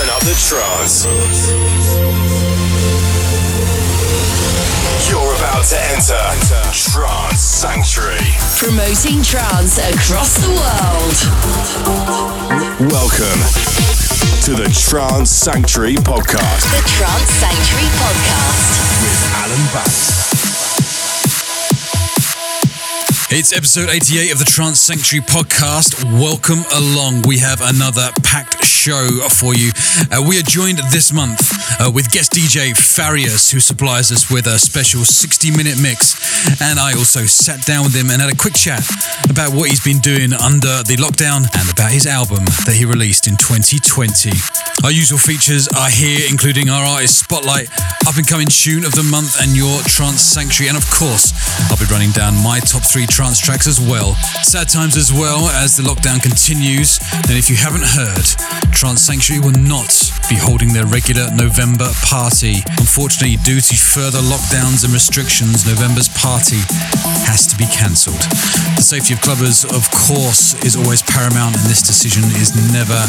Turn up the trance. You're about to enter Trance Sanctuary. Promoting trance across the world. Welcome to the Trance Sanctuary Podcast. The Trance Sanctuary Podcast. With Alan Banks. It's episode 88 of the Trance Sanctuary podcast. Welcome along. We have another packed show for you. Uh, we are joined this month uh, with guest DJ Farius, who supplies us with a special 60 minute mix. And I also sat down with him and had a quick chat about what he's been doing under the lockdown and about his album that he released in 2020. Our usual features are here, including our artist spotlight, up and coming tune of the month, and your Trance Sanctuary. And of course, I'll be running down my top three trance tracks as well. Sad times as well as the lockdown continues. And if you haven't heard, Trance Sanctuary will not be holding their regular November party. Unfortunately, due to further lockdowns and restrictions, November's party has to be cancelled. The safety of clubbers, of course, is always paramount, and this decision is never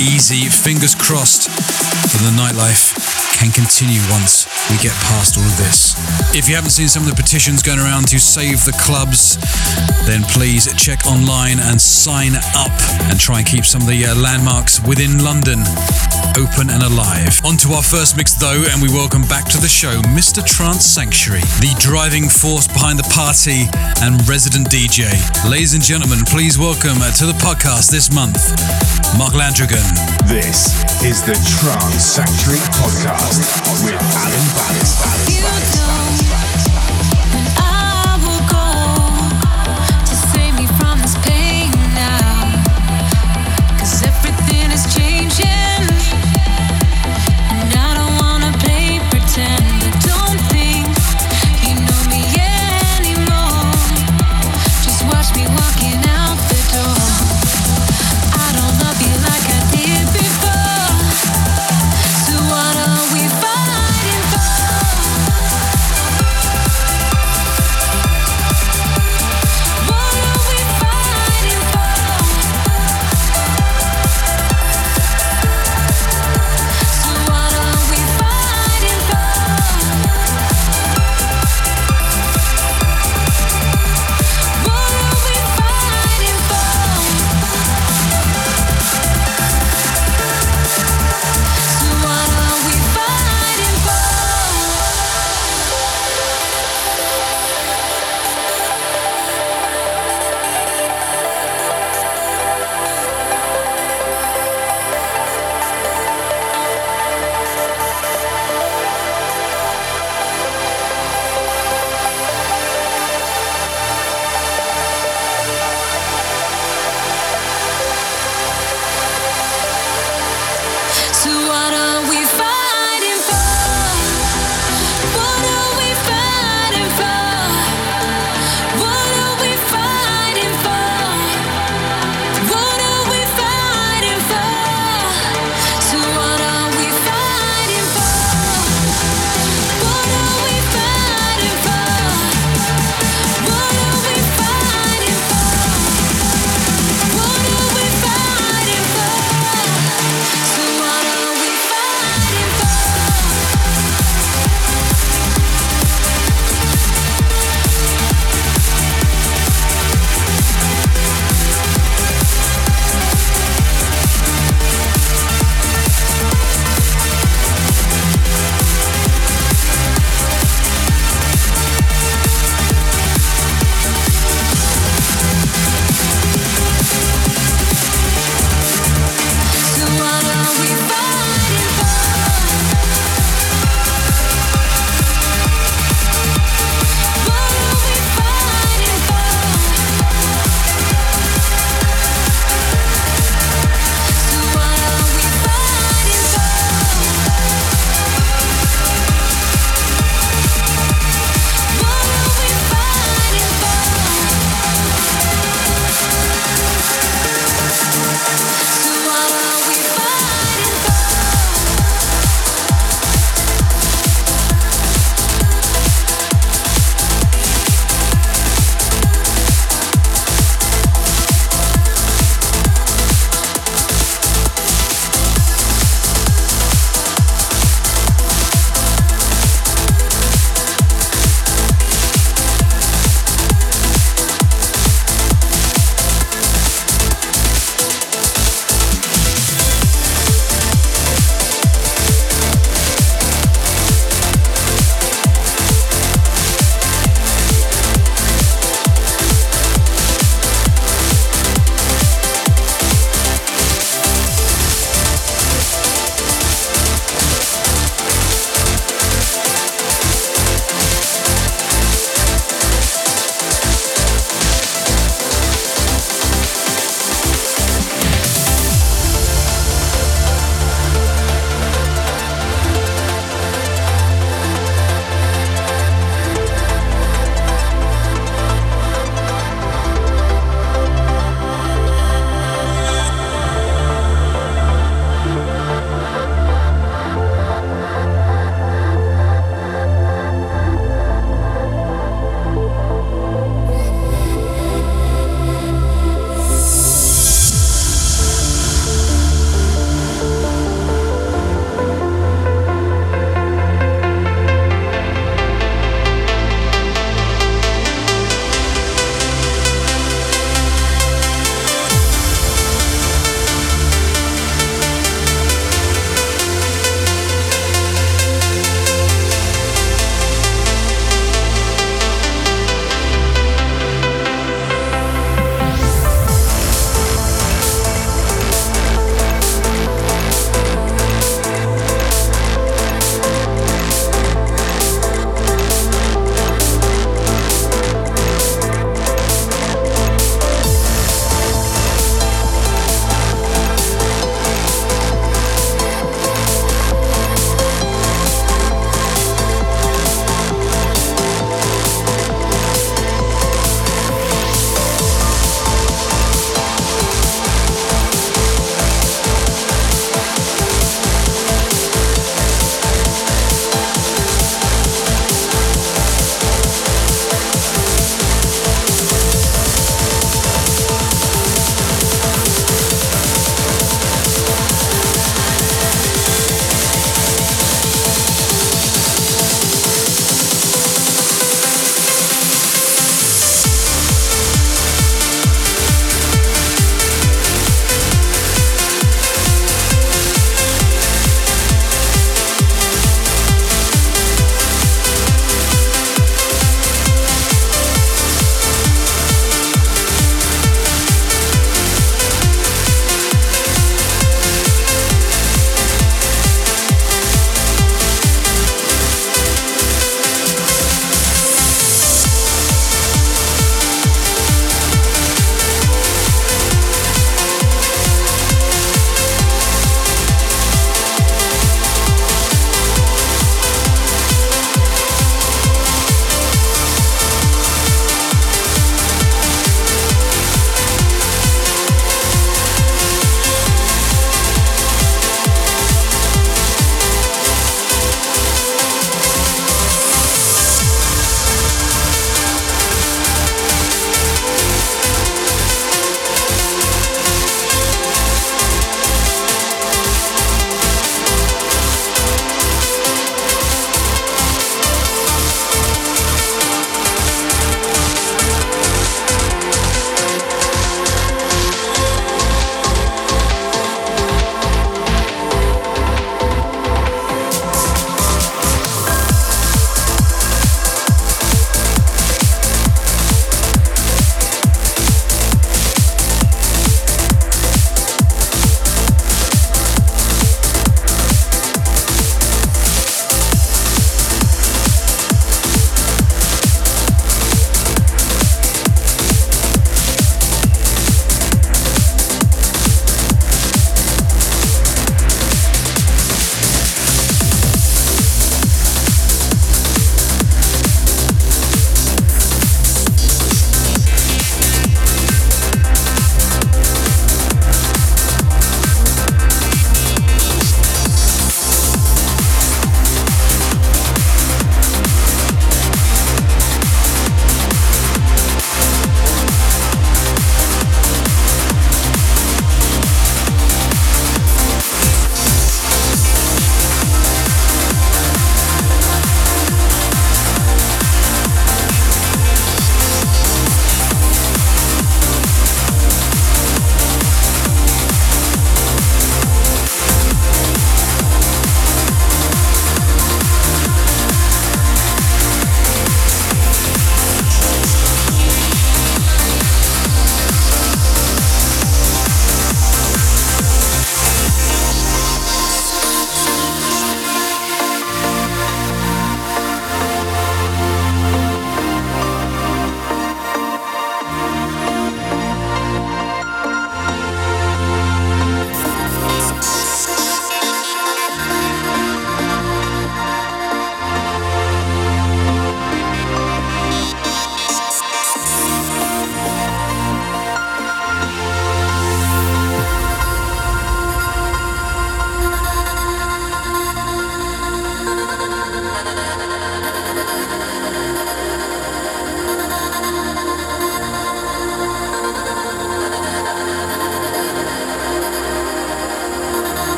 easy. Fingers crossed that the nightlife can continue once we get past all of this. If you haven't seen some of the petitions going around to save the clubs, then please check online and sign up and try and keep some of the uh, landmarks within London open and alive. On to our first mix though, and we welcome back to the show Mr. Trance Sanctuary, the driving force behind the party and resident DJ. Ladies and gentlemen, please welcome to the podcast this month, Mark Landrigan. This is the Trance Sanctuary Podcast with Alan Banks.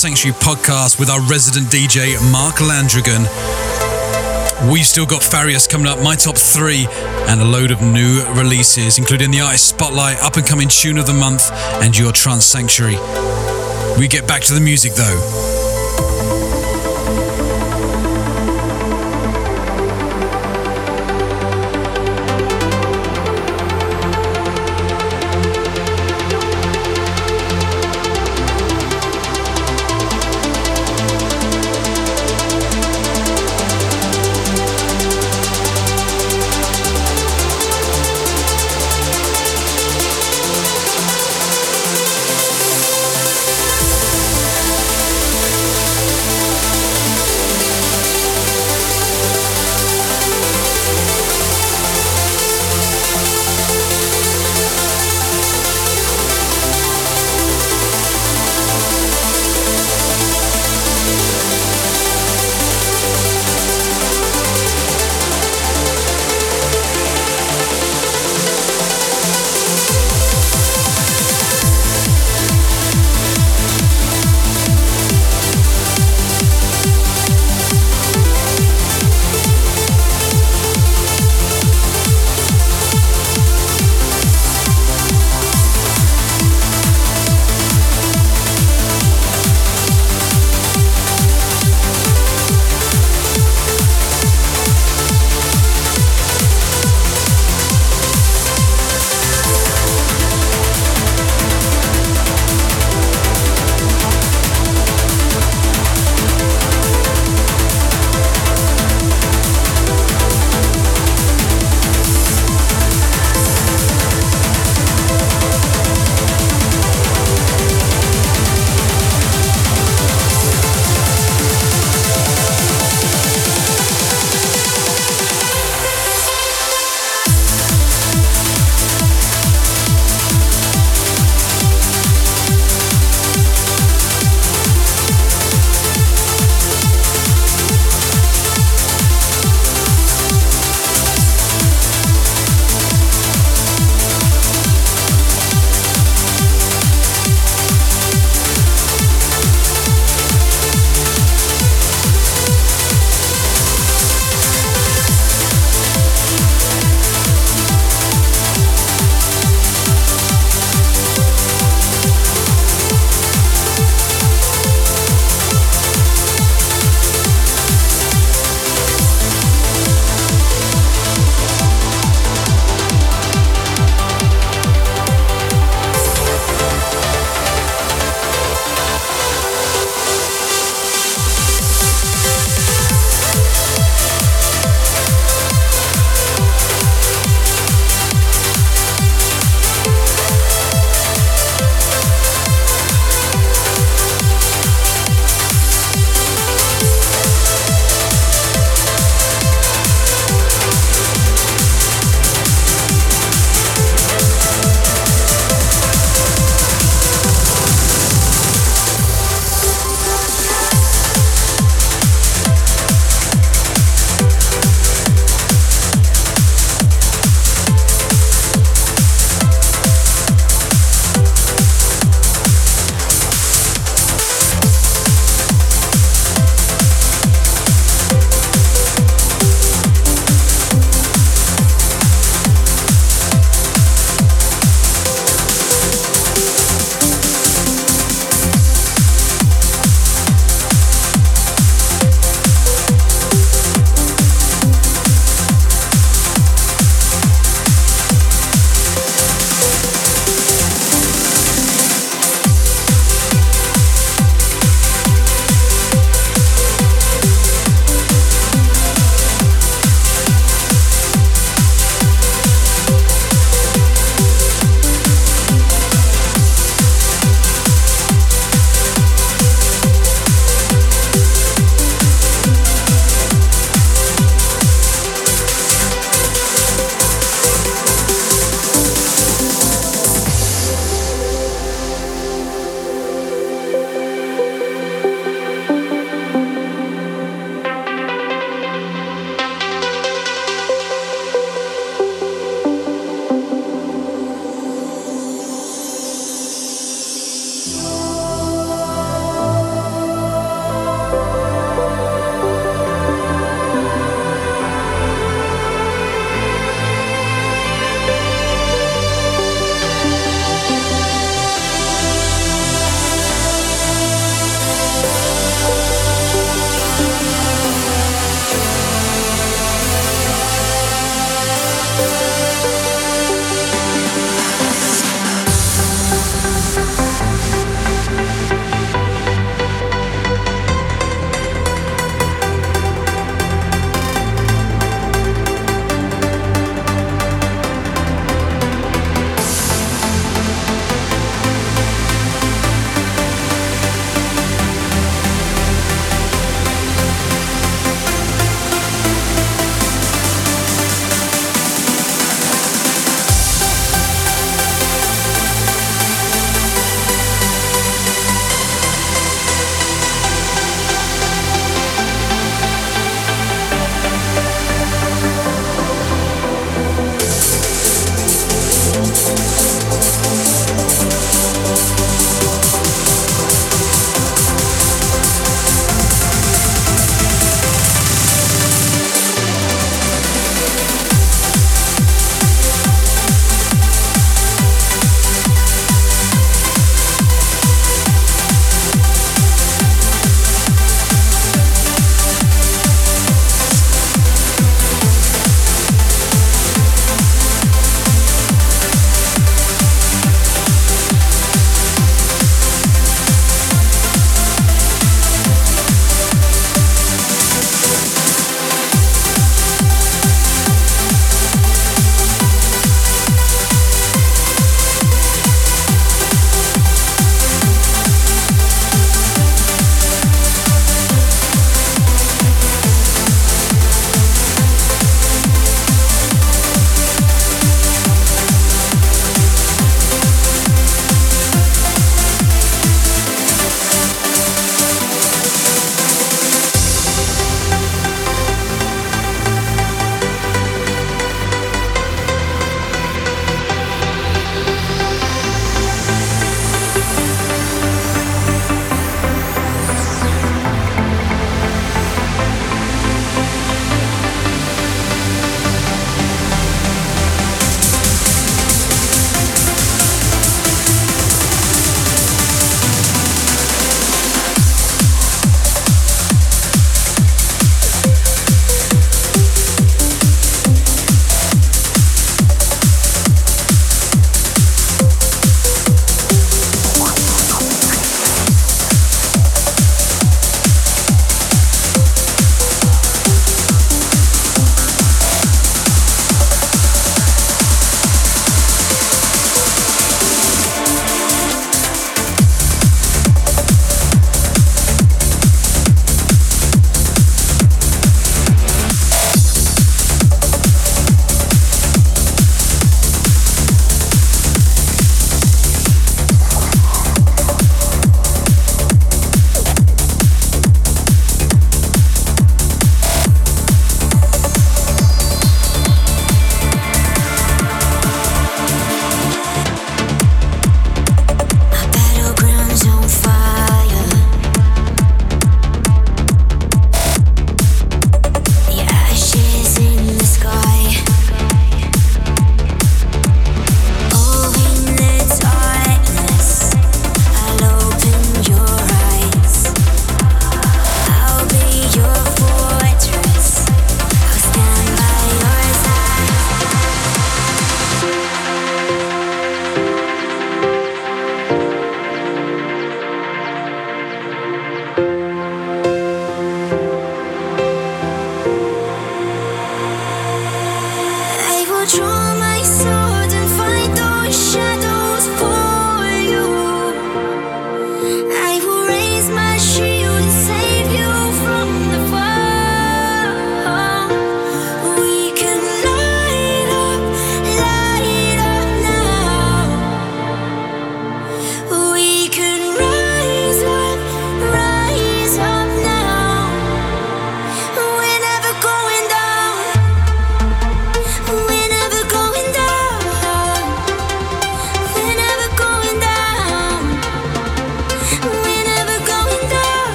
Sanctuary podcast with our resident DJ, Mark Landrigan. We've still got Farius coming up, my top three, and a load of new releases, including the Artist Spotlight, Up and Coming Tune of the Month, and your Trance Sanctuary. We get back to the music though.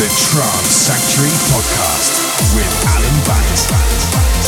The Trance Sanctuary Podcast with Alan Banks.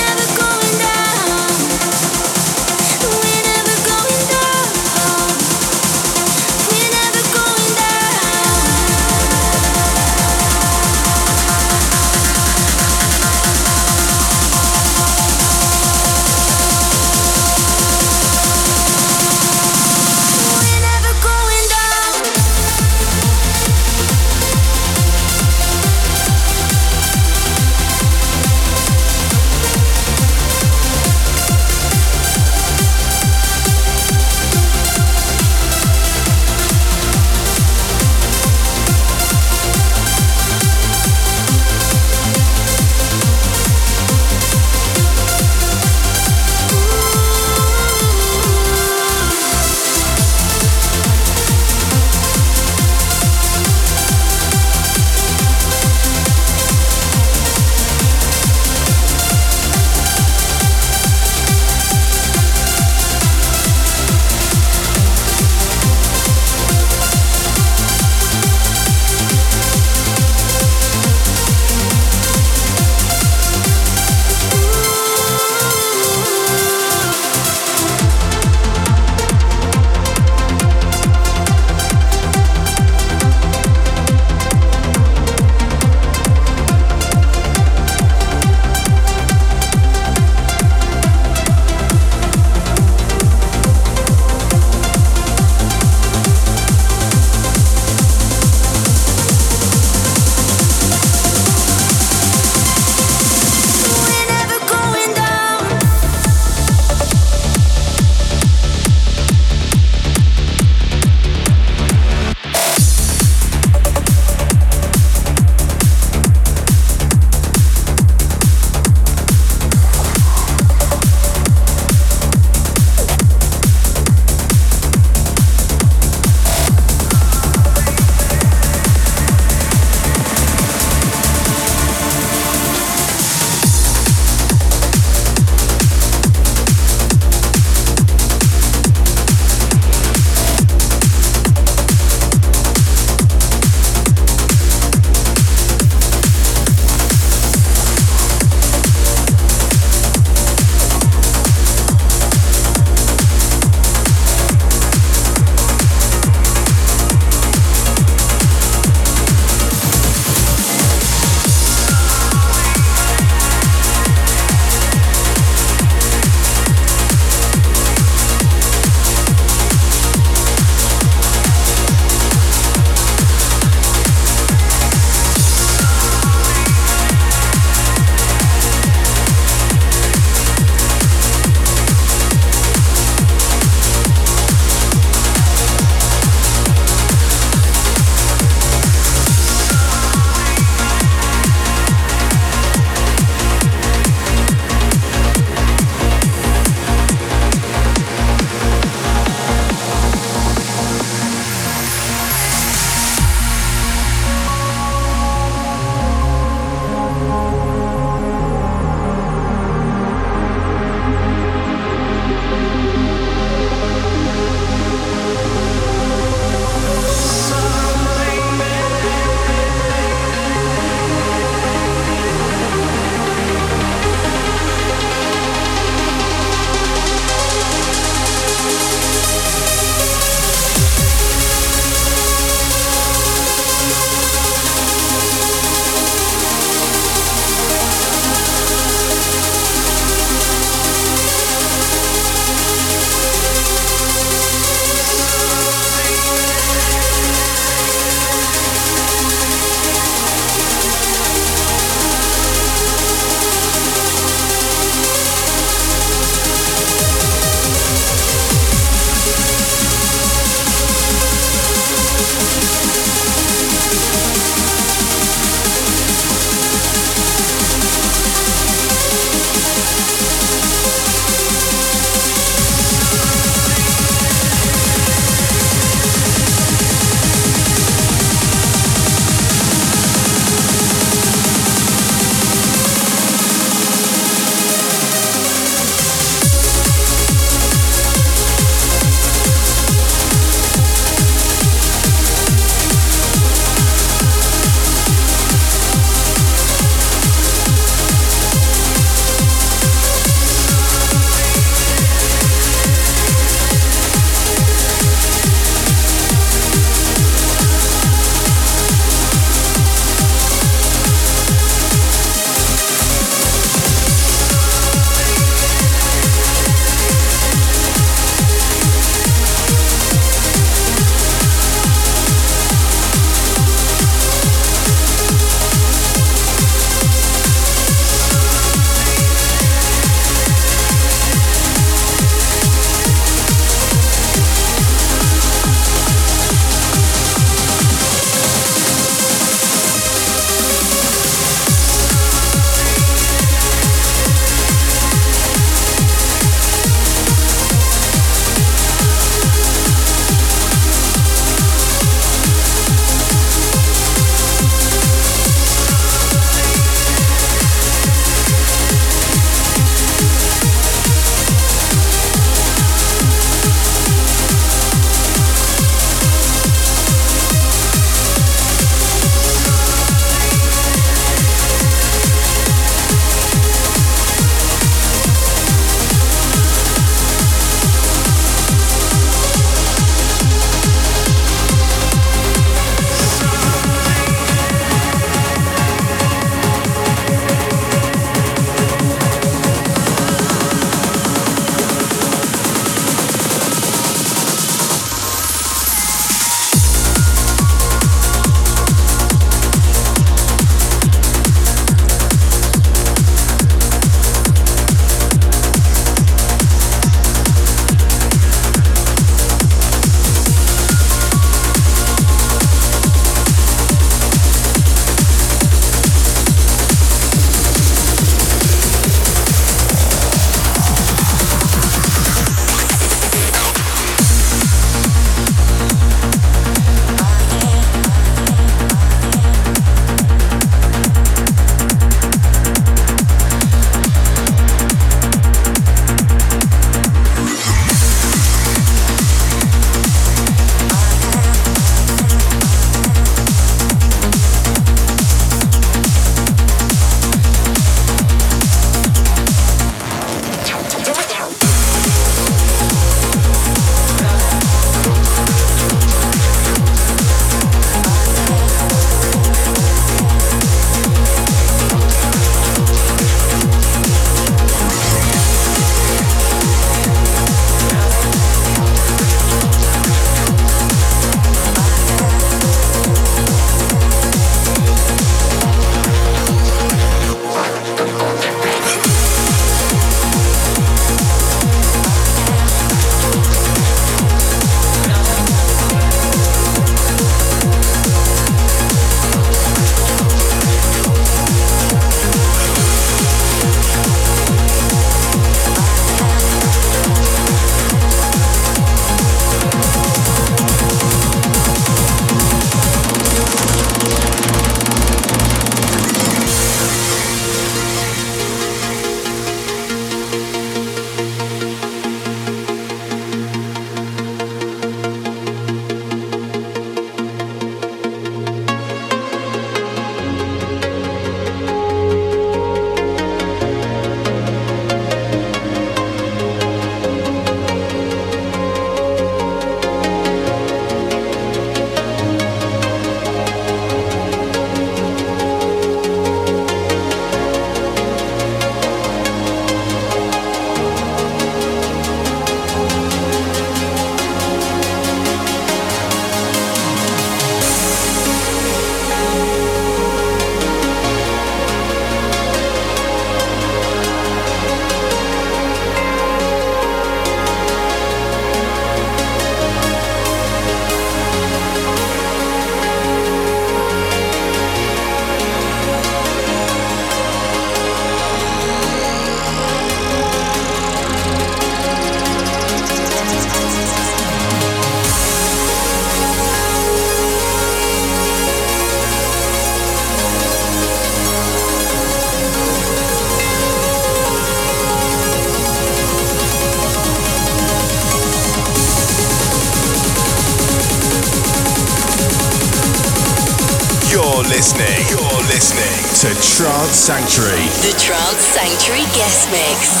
Sanctuary. The Trance Sanctuary Guest Mix.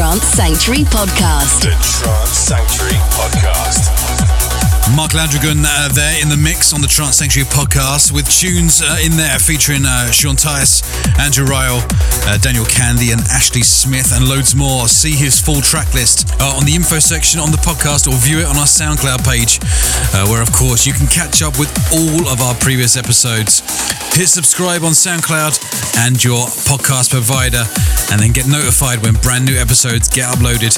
Trance Sanctuary Podcast. The Trance Sanctuary Podcast. Mark Landragin uh, there in the mix on the Trance Sanctuary podcast with tunes uh, in there featuring uh, Sean Tyas, Andrew Rayel, uh, Daniel Kandi, and Ashley Smith, and loads more. See his full track list uh, on the info section on the podcast or view it on our SoundCloud page, uh, where, of course, you can catch up with all of our previous episodes. Hit subscribe on SoundCloud and your podcast provider, and then get notified when brand new episodes get uploaded.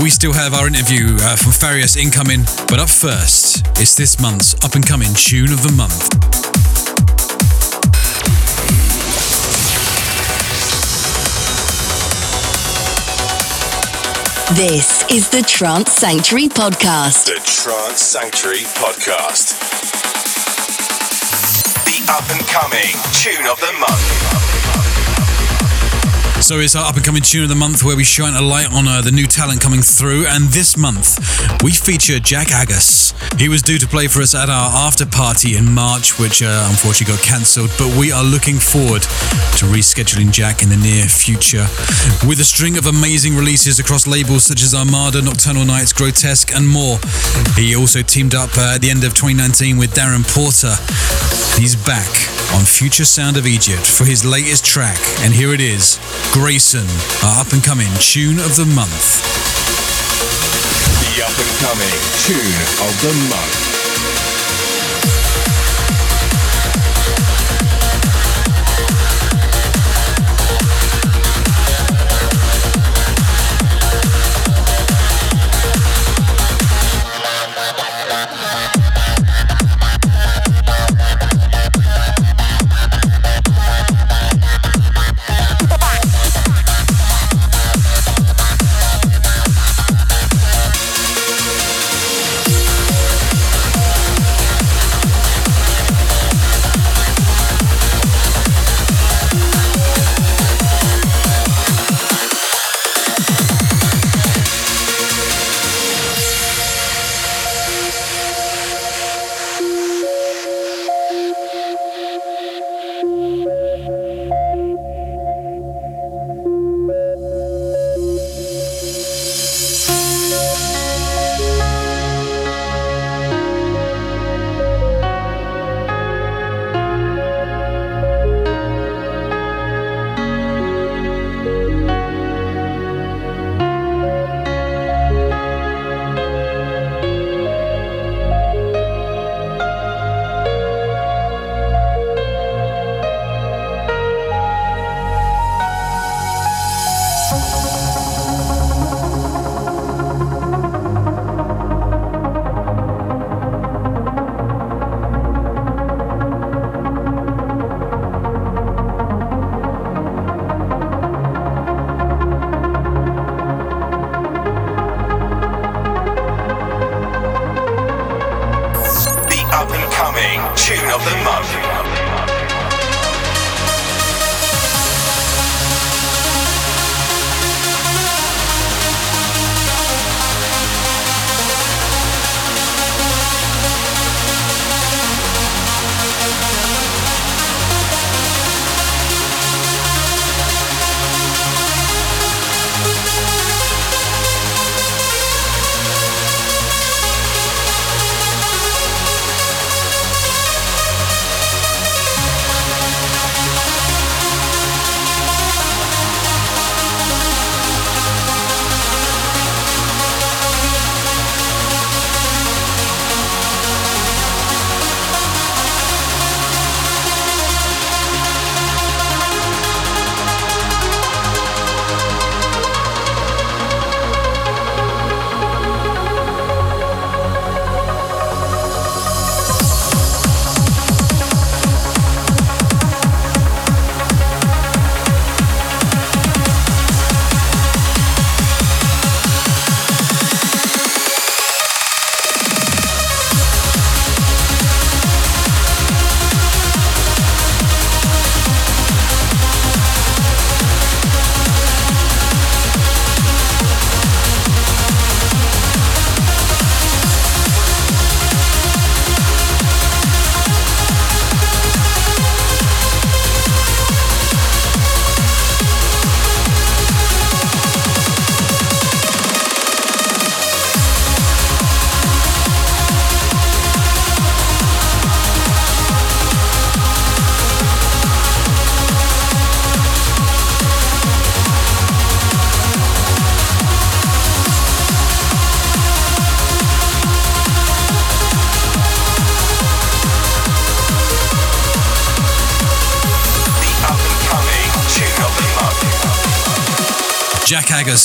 We still have our interview uh, from Farius incoming, but up first, first, it's this month's up and coming tune of the month. This is the Trance Sanctuary Podcast. The Trance Sanctuary Podcast. Up and coming tune of the month. So it's our up and coming tune of the month where we shine a light on uh, the new talent coming through. And this month we feature Jak Aggas. He was due to play for us at our after party in March, which uh, unfortunately got cancelled. But we are looking forward to rescheduling Jak in the near future. With a string of amazing releases across labels such as Armada, Nocturnal Knights, Grotesque, and more. He also teamed up uh, at the end of 2019 with Darren Porter. He's back on Future Sound of Egypt for his latest track, and here it is Grayson, our up and coming tune of the month. Up and coming tune of the month.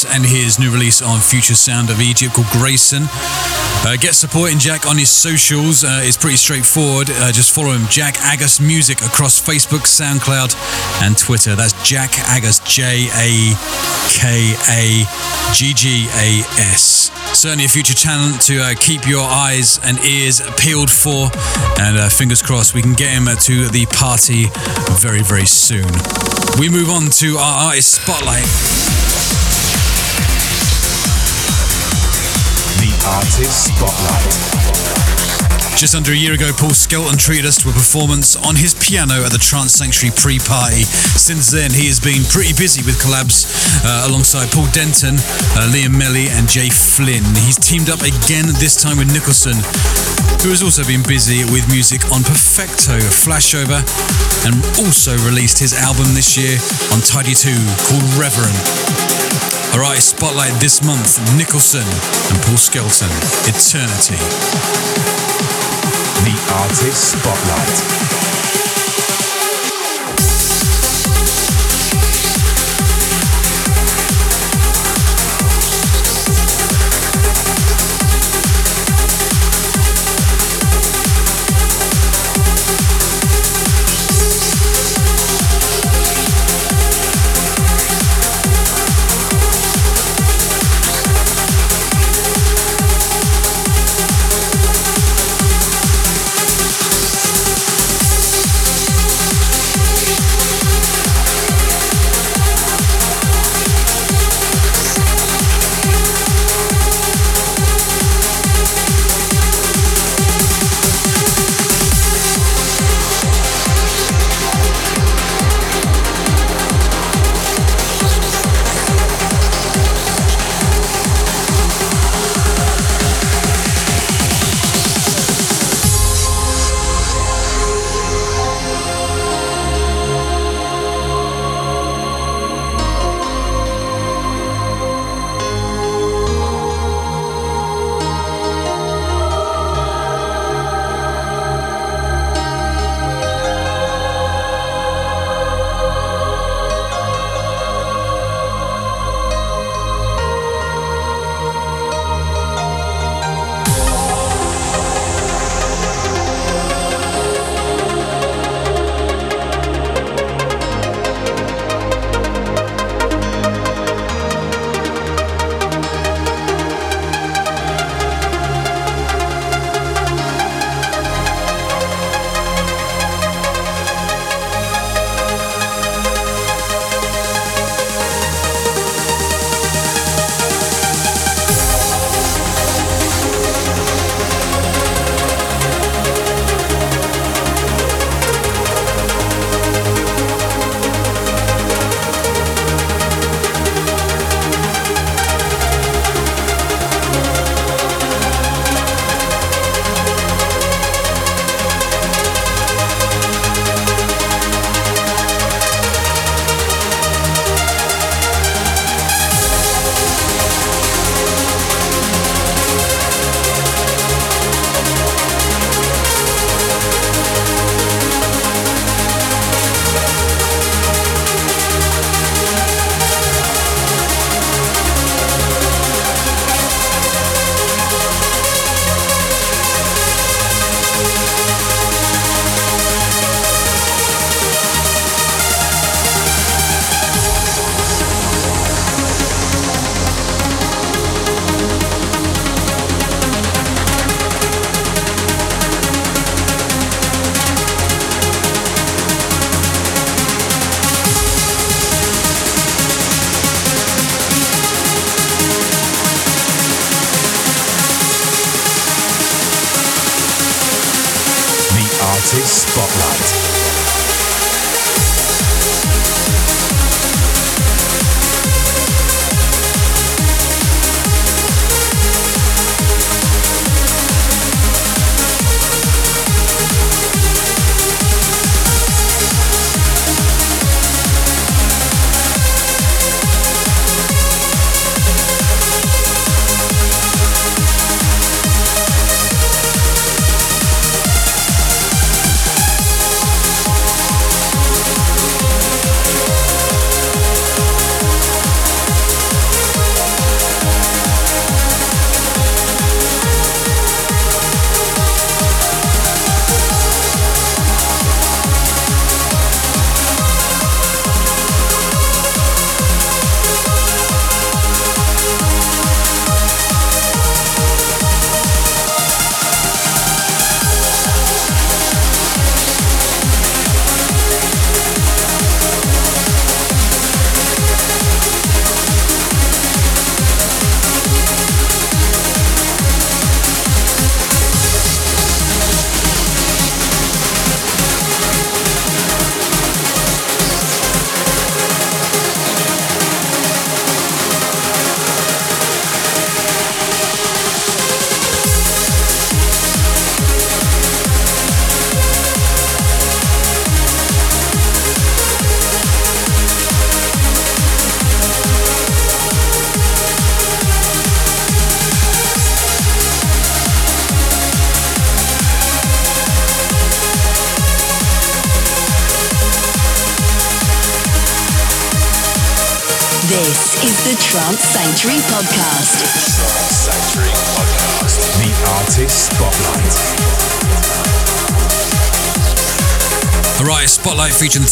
And his new release on Future Sound of Egypt called Grayson. Uh, get supporting Jak on his socials. Uh, it's pretty straightforward. Uh, just follow him, Jak Aggas Music, across Facebook, SoundCloud, and Twitter. That's Jak Aggas, J A K A G G A S. Certainly a future talent to uh, keep your eyes and ears peeled for, and uh, fingers crossed we can get him to the party very, very soon. We move on to our artist spotlight. Artist Spotlight. Just under a year ago, Paul Skelton treated us to a performance on his piano at the Trance Sanctuary pre-party. Since then, he has been pretty busy with collabs uh, alongside Paul Denton, uh, Liam Melly and Jay Flynn. He's teamed up again, this time with Nicholson, who has also been busy with music on Perfecto, Flashover, and also released his album this year on Tidy 2 called Reverend. All right, spotlight this month Nicholson and Paul Skelton, Eternity. The Artist Spotlight.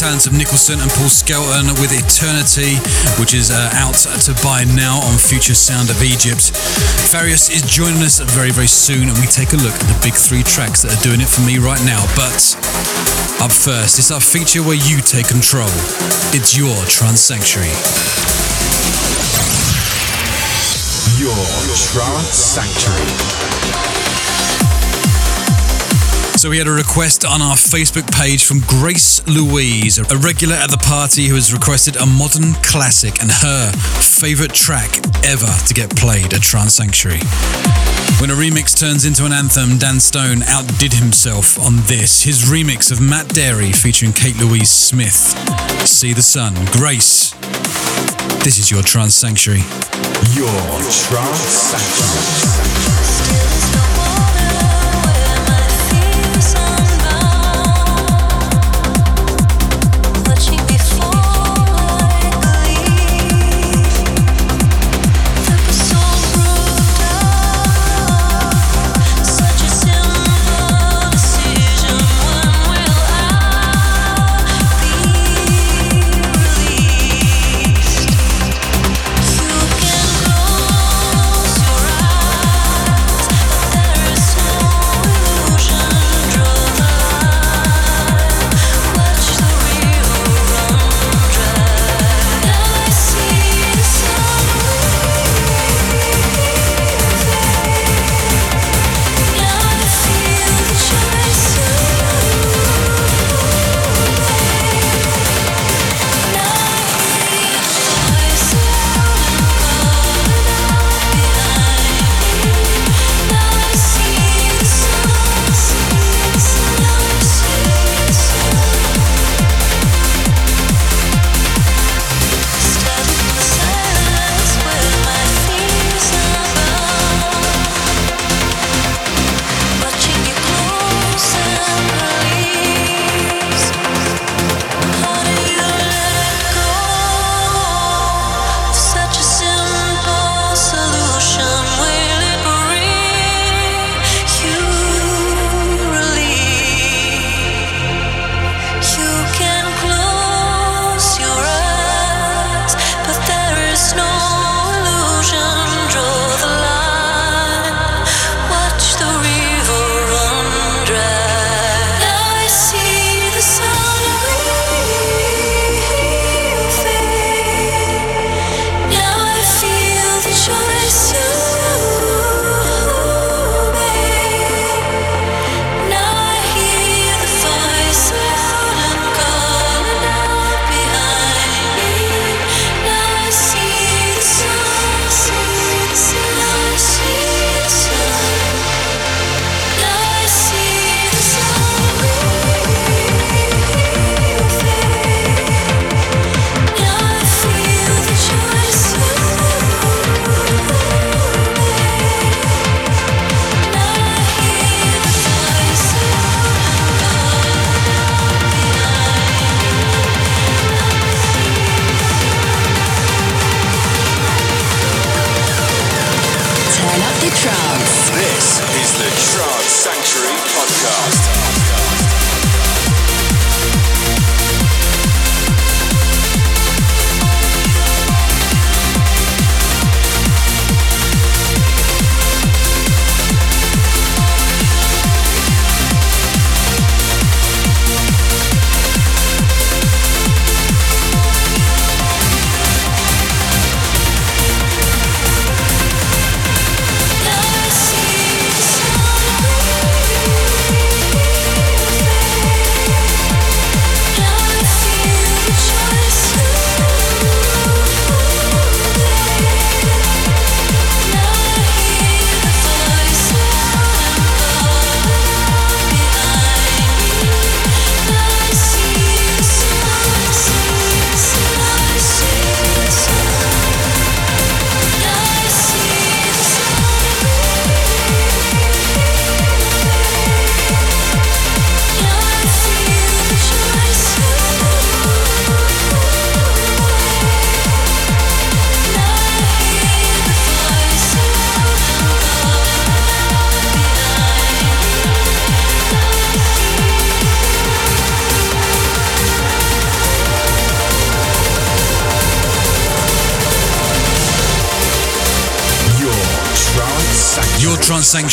Talents of Nicholson and Paul Skelton with Eternity, which is uh, out to buy now on Future Sound of Egypt. Farius is joining us very, very soon, and we take a look at the big three tracks that are doing it for me right now. But up first, it's our feature where you take control. It's your Trance Sanctuary. Your Trance Sanctuary. So we had a request on our Facebook page from Grace Louise, a regular at the party who has requested a modern classic and her favourite track ever to get played at Trance Sanctuary. When a remix turns into an anthem, Dan Stone outdid himself on this. His remix of Matt Darey featuring Kate Louise Smith. See the Sun. Grace. This is your Trance Sanctuary. Your Trance Sanctuary.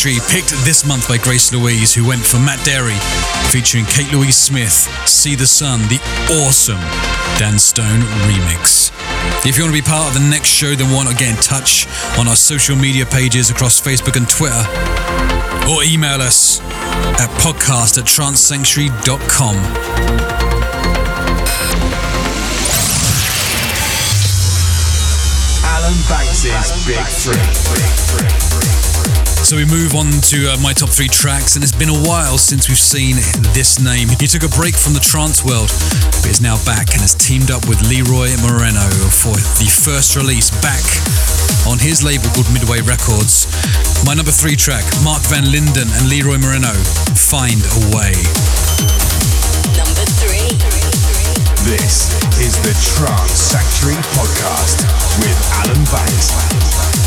Sanctuary, picked this month by Grace Louise, who went for Matt Darey, featuring Kate Louise Smith, See the Sun, the awesome Dan Stone remix. If you want to be part of the next show, then why not get in touch on our social media pages across Facebook and Twitter, or email us at podcast at trancesanctuary.com. Alan Banks' Big Three. So we move on to uh, my top three tracks, and it's been a while since we've seen this name. He took a break from the trance world, but is now back and has teamed up with Leroy Moreno for the first release back on his label called Midway Records. My number three track, Marc van Linden and Leroy Moreno, Find a Way. Number three. This is the Trance Sanctuary Podcast with Alan Banks.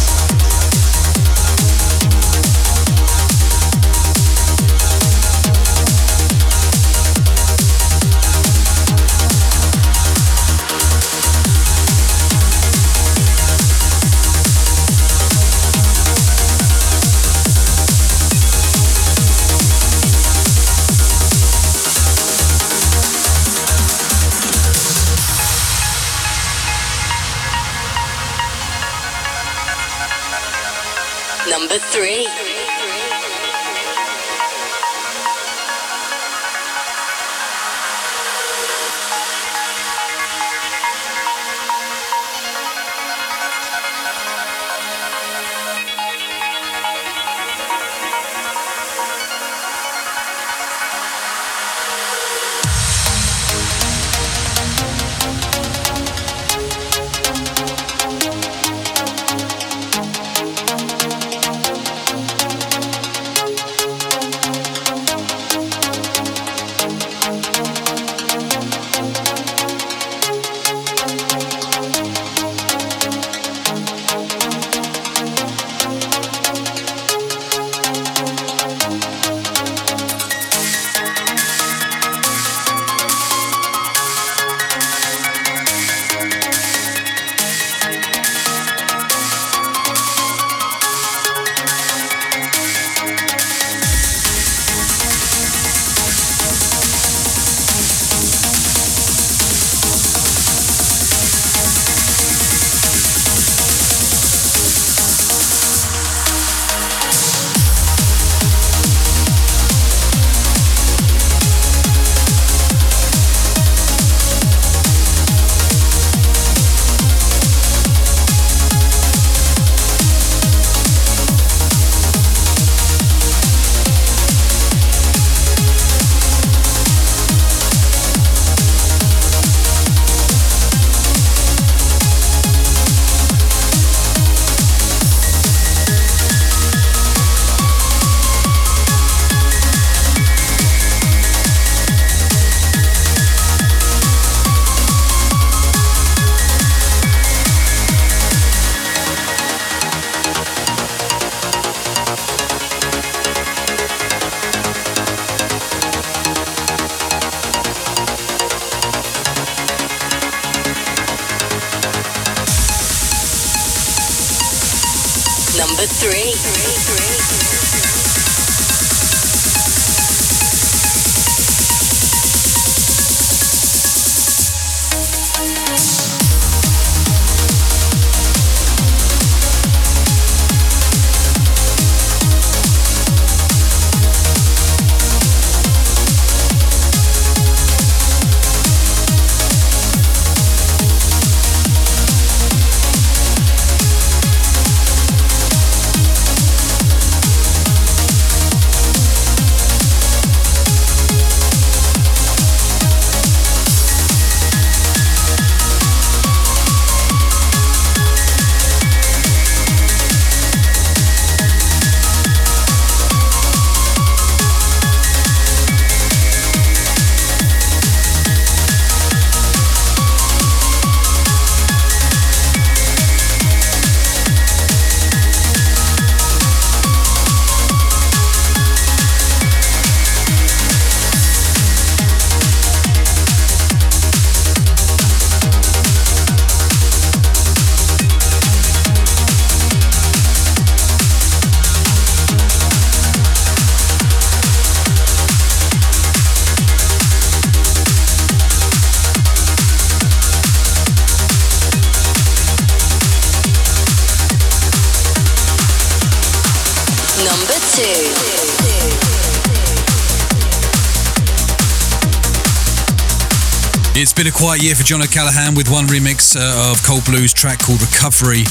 It's been a quiet year for John O'Callaghan with one remix uh, of Cold Blue's track called Recovery.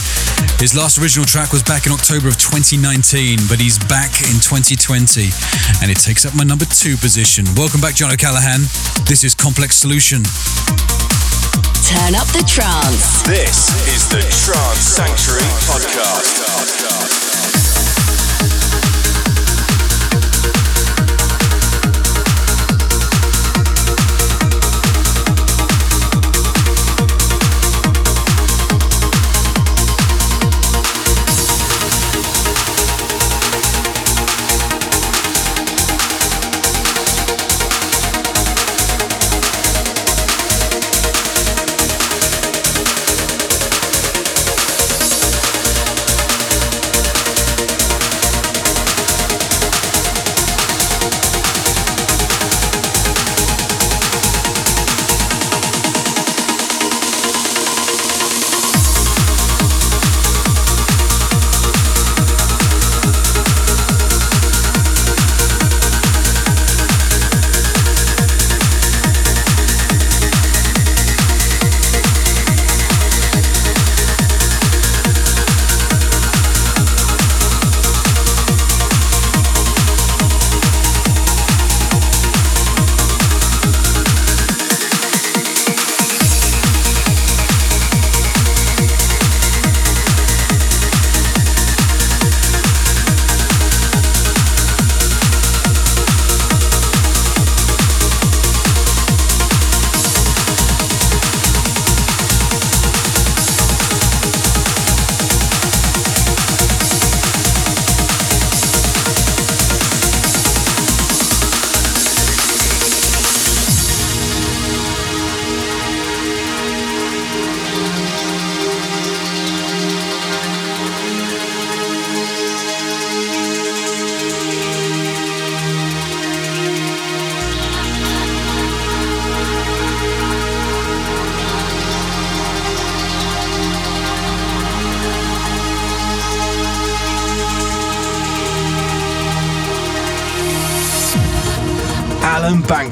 His last original track was back in October of 2019, but he's back in 2020 and it takes up my number two position. Welcome back, John O'Callaghan. This is Complex Solution. Turn up the trance. This is the Trance Sanctuary Podcast.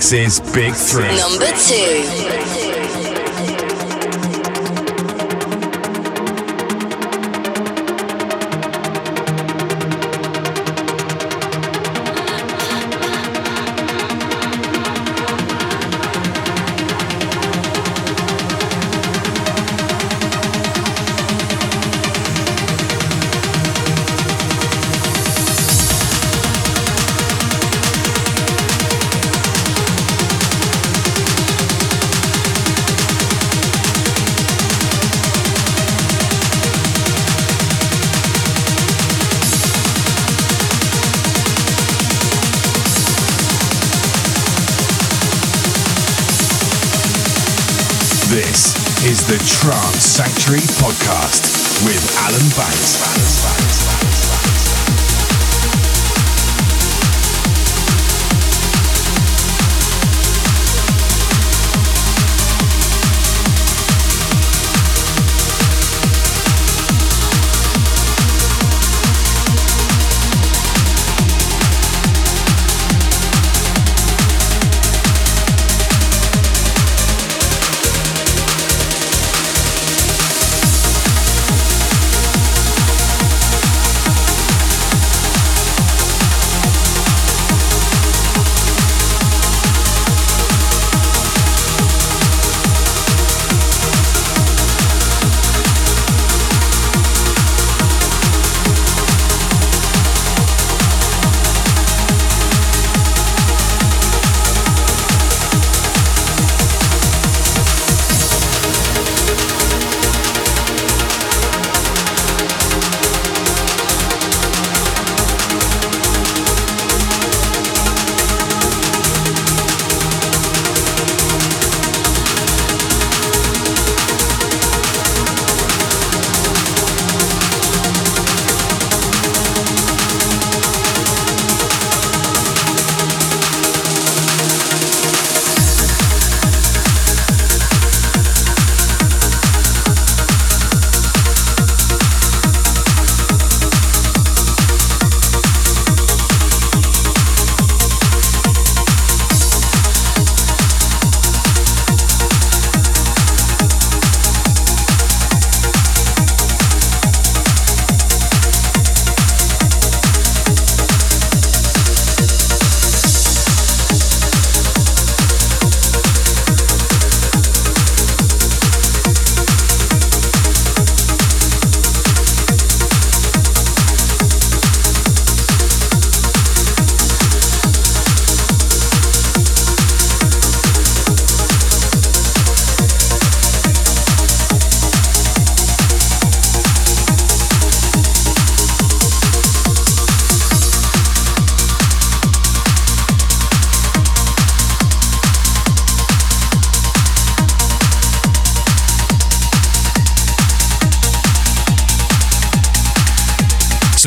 Banks's Big Three. Number two.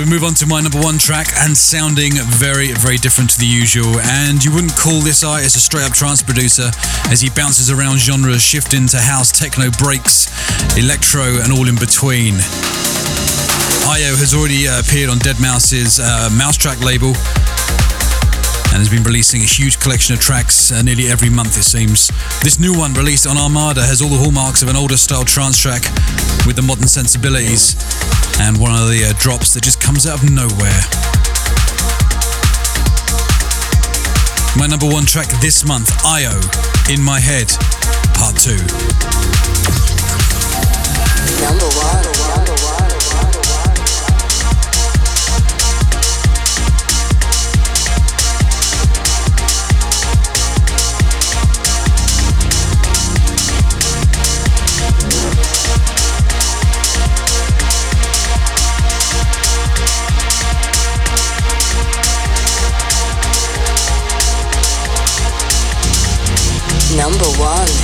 We move on to my number one track and sounding very, very different to the usual. And you wouldn't call this artist a straight up trance producer as he bounces around genres, shifting to house, techno, breaks, electro, and all in between. Io has already uh, appeared on Deadmau5's uh, mau5trap label and has been releasing a huge collection of tracks uh, nearly every month, it seems. This new one, released on Armada, has all the hallmarks of an older style trance track with the modern sensibilities, and one of the uh, drops that just comes out of nowhere. My number one track this month, Io, In My Head, Part 2. Number one. Number one.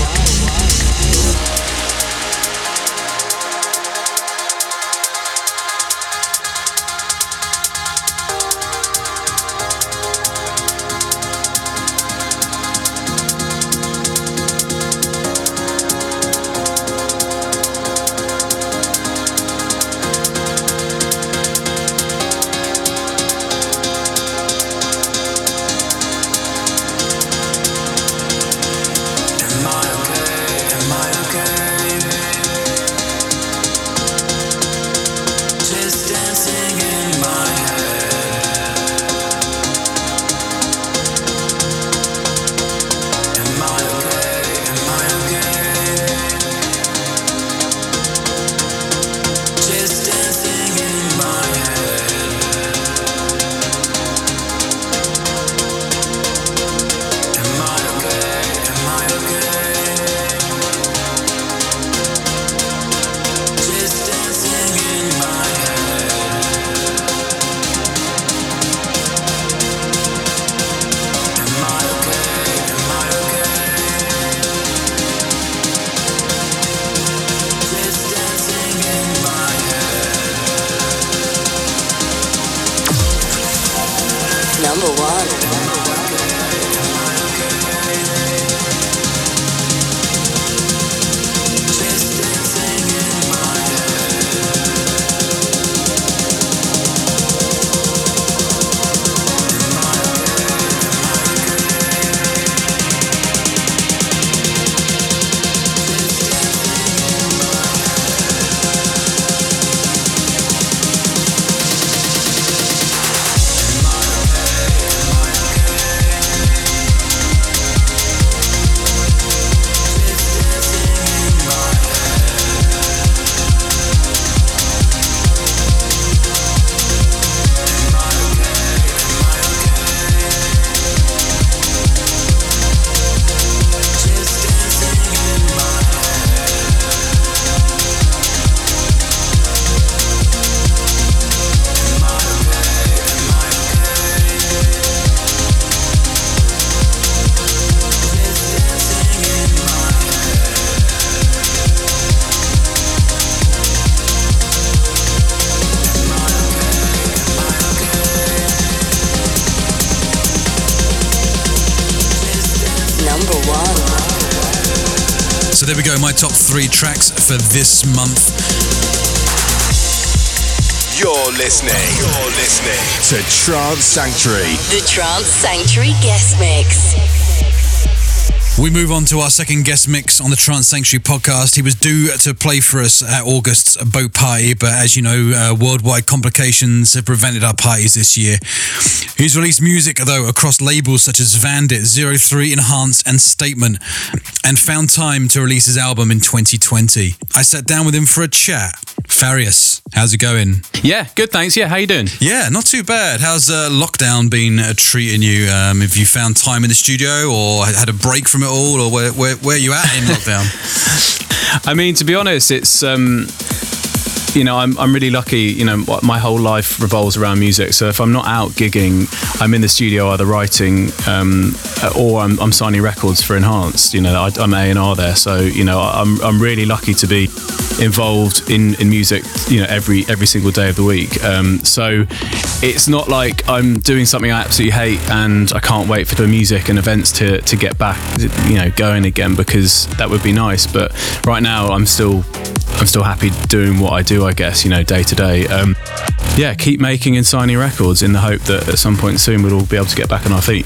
For this month. You're listening. You're listening to Trance Sanctuary. The Trance Sanctuary Guest Mix. We move on to our second guest mix on the Trance Sanctuary podcast. He was due to play for us at August's boat party, but as you know, uh, worldwide complications have prevented our parties this year. He's released music, though, across labels such as Vandit, Zero Three, Enhanced, and Statement, and found time to release his album in 2020. I sat down with him for a chat. Farius, how's it going? Yeah, good, thanks. Yeah, how you doing? Yeah, not too bad. How's uh, lockdown been uh, treating you? Um, have you found time in the studio or had a break from it all, or where, where, where are you at in lockdown? I mean, to be honest, it's um, you know, I'm, I'm really lucky. You know, my whole life revolves around music. So if I'm not out gigging, I'm in the studio either writing um, or I'm, I'm, signing records for Enhanced. You know, I, am A and R there, so you know, I'm I'm really lucky to be involved in, in music. You know, every every single day of the week. Um, so it's not like I'm doing something I absolutely hate and I can't wait for the music and events to to get back, you know, going again because that would be nice. But right now, I'm still I'm still happy doing what I do, I guess, you know, day to day. Um, yeah, keep making and signing records in the hope that at some point soon we'll all be able to get back on our feet.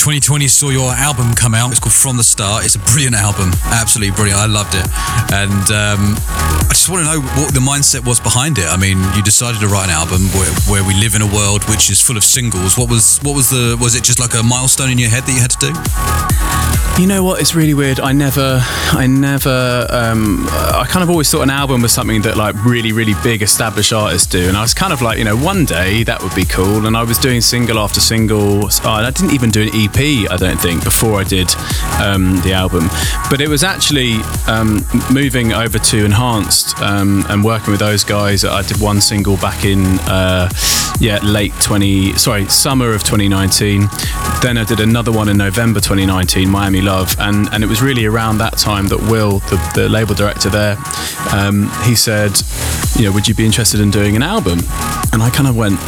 2020 saw your album come out. It's called From the Start. It's a brilliant album, absolutely brilliant. I loved it, and um, I just want to know what the mindset was behind it. I mean, you decided to write an album where, where we live in a world which is full of singles. What was what was the was it just like a milestone in your head that you had to do? You know what? It's really weird. I never, I never, um, I kind of always thought an album was something that like really, really big established artists do. And I was kind of like, you know, one day that would be cool. And I was doing single after single. Oh, I didn't even do an EP, I don't think, before I did um, the album. But it was actually um, moving over to Enhanced um, and working with those guys. I did one single back in, uh, yeah, late 20, sorry, summer of 2019. Then I did another one in November 2019, Miami Love, and and it was really around that time that Will, the, the label director there, um, he said, you know, would you be interested in doing an album? And I kind of went,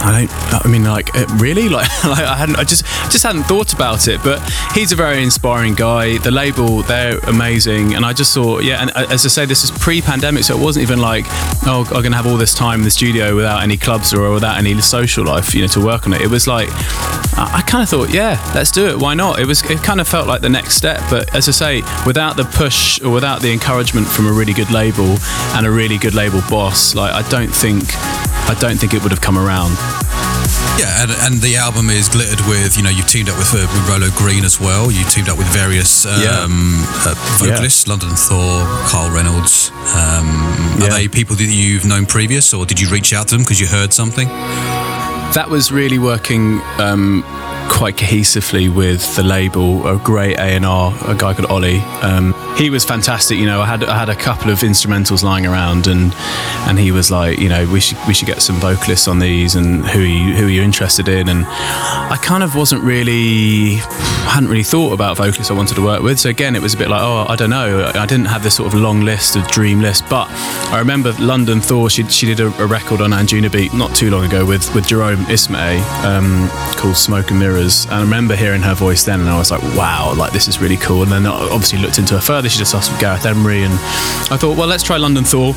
I don't. I mean, like, uh, really? Like, like, I hadn't. I just, just hadn't thought about it. But he's a very inspiring guy. The label, they're amazing. And I just thought, yeah. And uh, as I say, this is pre-pandemic, so it wasn't even like, oh, I'm gonna have all this time in the studio without any clubs or without any social life, you know, to work on it. It was like, I, I kind of thought, yeah, let's do it. Why not? It was. It kind of felt like the next step. But as I say, without the push or without the encouragement from a really good label and a really good label boss, like, I don't think, I don't think it would have come around. Yeah, and, and, the album is glittered with, you know, you've teamed up with, uh, with Rolo Green as well. You teamed up with various um, yeah. uh, vocalists, yeah. London Thor, Carl Reynolds. Um, yeah. Are they people that you've known previous, or did you reach out to them because you heard something? That was really working um, quite cohesively with the label. A great A and R, a guy called Ollie. Um, he was fantastic. You know, I had I had a couple of instrumentals lying around, and and he was like, you know, we should we should get some vocalists on these, and who are you, who are you interested in? And I kind of wasn't really hadn't really thought about vocalists I wanted to work with. So again, it was a bit like, oh, I don't know. I didn't have this sort of long list of dream list, but I remember London Thor. She she did a, a record on Anjunabeat not too long ago with with Jerome Isma-Ae um, called Smoke and Mirrors, and I remember hearing her voice then, and I was like, wow, like this is really cool. And then I obviously looked into her further. She just asked for Gareth Emery, and I thought, well, let's try London Thor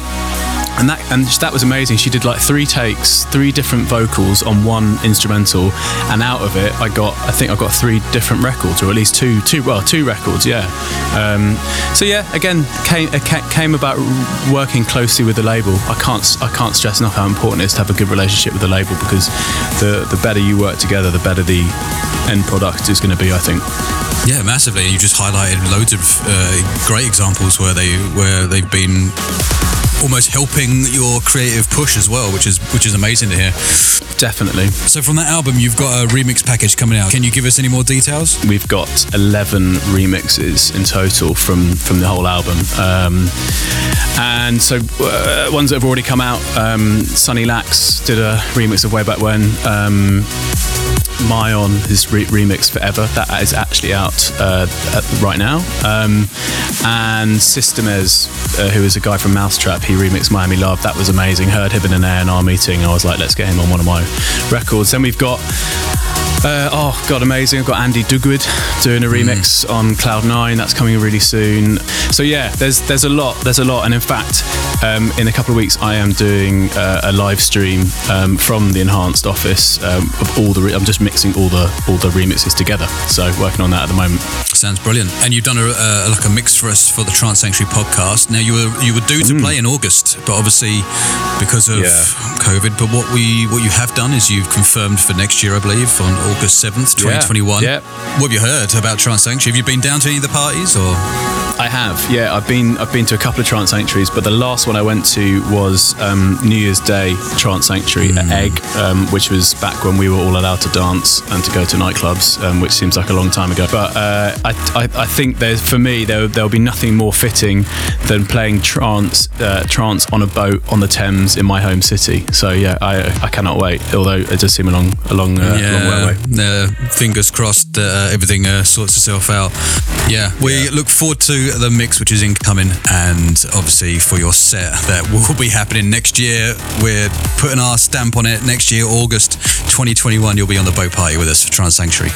and that and that was amazing. She did like three takes, three different vocals on one instrumental, and out of it, I got I think I got three different records, or at least two, two well, two records, yeah. Um, so yeah, again, came came about working closely with the label. I can't I can't stress enough how important it is to have a good relationship with the label because the the better you work together, the better the end product is going to be. I think. Yeah, massively. You just highlighted loads of uh, great examples where they where they've been almost helping your creative push as well, which is which is amazing to hear. Definitely. So from that album, you've got a remix package coming out. Can you give us any more details? We've got eleven remixes in total from from the whole album, um, and so uh, ones that have already come out. Um, Sunny Lax did a remix of Way Back When. Um, Mayon, his re- remix Forever, that is actually out uh, right now. Um, and Systemes, uh, who is a guy from mau5trap, he remixed Miami Love. That was amazing. Heard him in an A&R meeting. I was like, let's get him on one of my records. Then we've got uh, oh god, amazing! I've got Andy Duguid doing a hmm. remix mm. on Cloud Nine. That's coming really soon. So yeah, there's there's a lot. There's a lot, and in fact, um, in a couple of weeks, I am doing uh, a live stream um, from the Enhanced office um, of all the. Re- I'm just mixing all the all the remixes together. So working on that at the moment. Sounds brilliant. And you've done a, uh, like a mix for us for the Trance Sanctuary podcast. Now you were you were due to mm. play in August, but obviously because of yeah. COVID. But what we what you have done is you've confirmed for next year, I believe, on August 7th, 2021. Yeah. What have you heard about Trance Sanctuary? Have you been down to any of the parties or? I have, yeah. I've been I've been to a couple of trance sanctuaries, but the last one I went to was um, New Year's Day trance sanctuary Mm. at Egg, um, which was back when we were all allowed to dance and to go to nightclubs, um, which seems like a long time ago. But uh, I, I, I think there's for me there there'll be nothing more fitting than playing trance uh, trance on a boat on the Thames in my home city. So yeah, I I cannot wait. Although it does seem a long a long, uh, long way away. fingers crossed uh, everything uh, sorts itself out. Yeah, we look forward to the mix which is incoming, and obviously for your set that will be happening next year. We're putting our stamp on it. Next year, August 2021, you'll be on the boat party with us for Trance Sanctuary.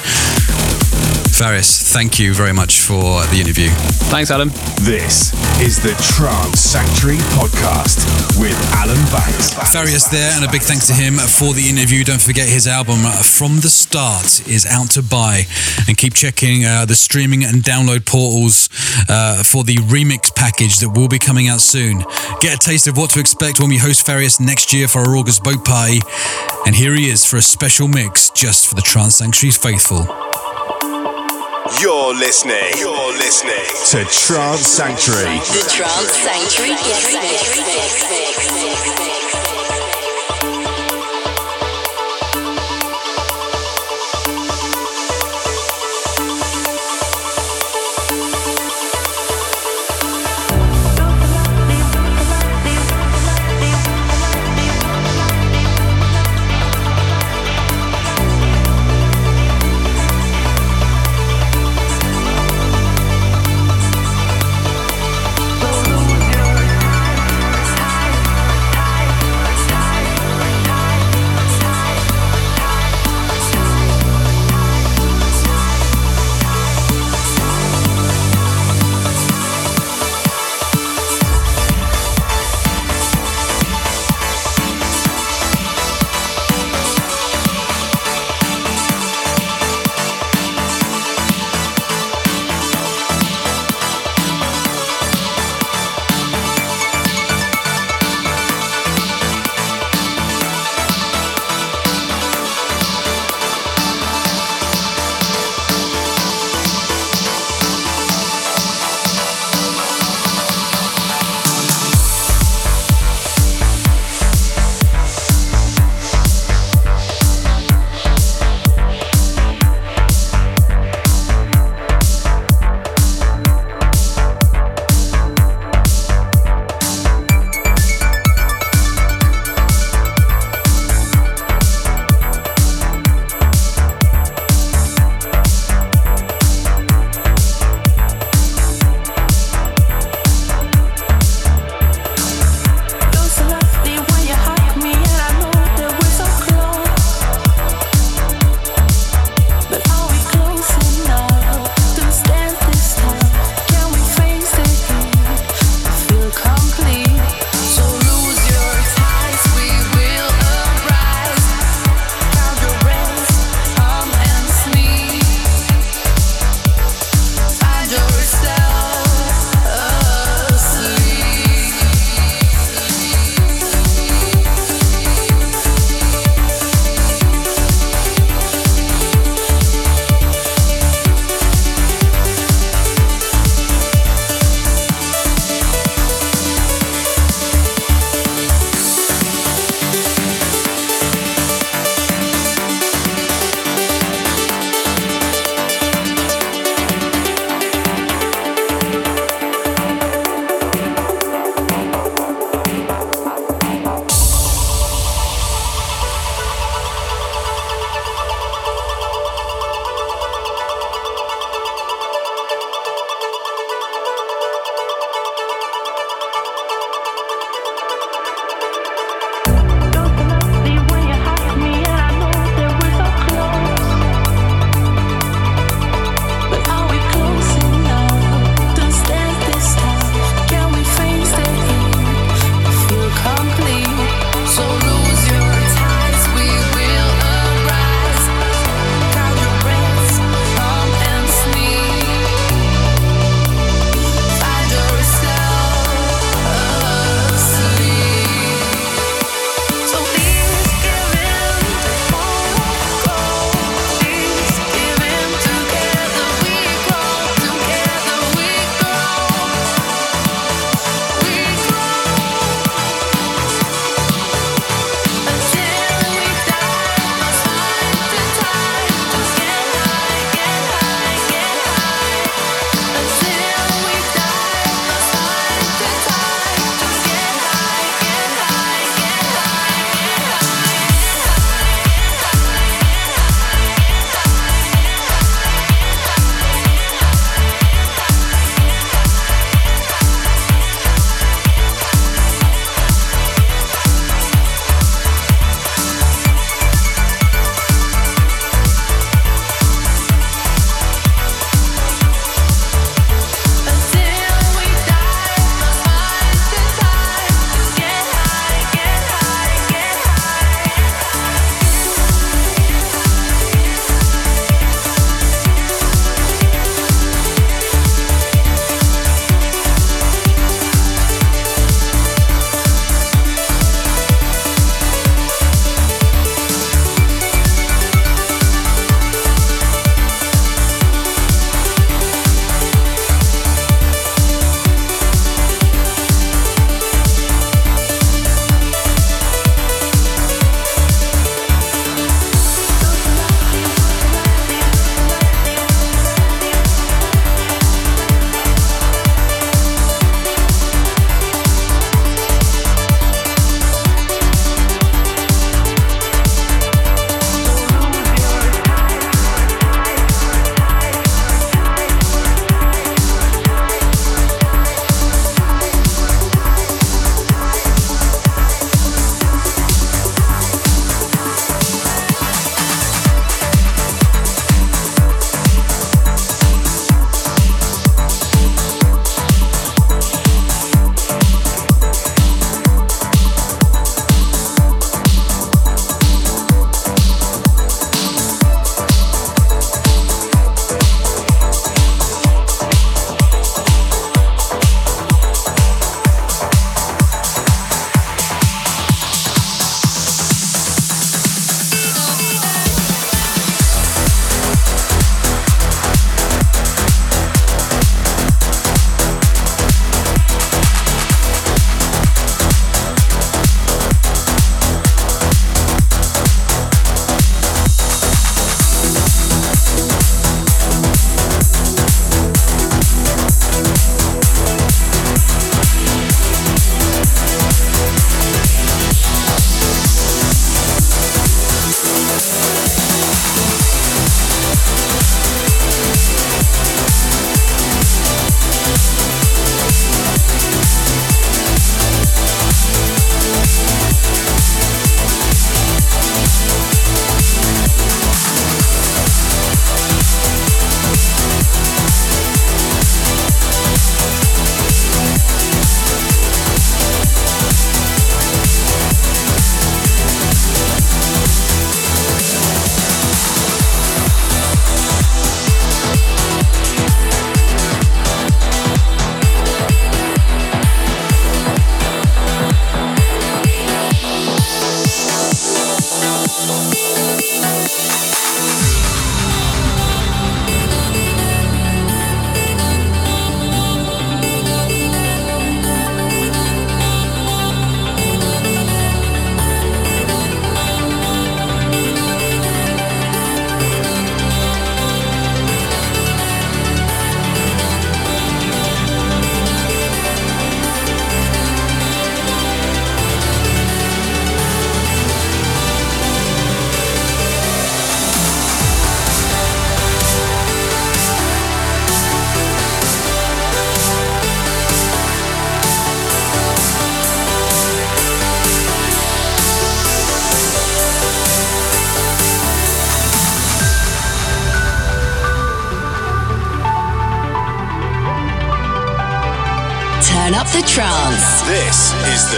Farius, thank you very much for the interview. Thanks, Adam. This is the Trance Sanctuary Podcast with Alan Banks. Farius there, and a big thanks to him for the interview. Don't forget his album From the Start is out to buy, and keep checking uh, the streaming and download portals uh, for the remix package that will be coming out soon. Get a taste of what to expect when we host Farius next year for our August boat party, and here he is for a special mix just for the Trance Sanctuary faithful. You're listening. You're listening. to Trance Sanctuary. The Trance Sanctuary Guest Mix.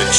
Is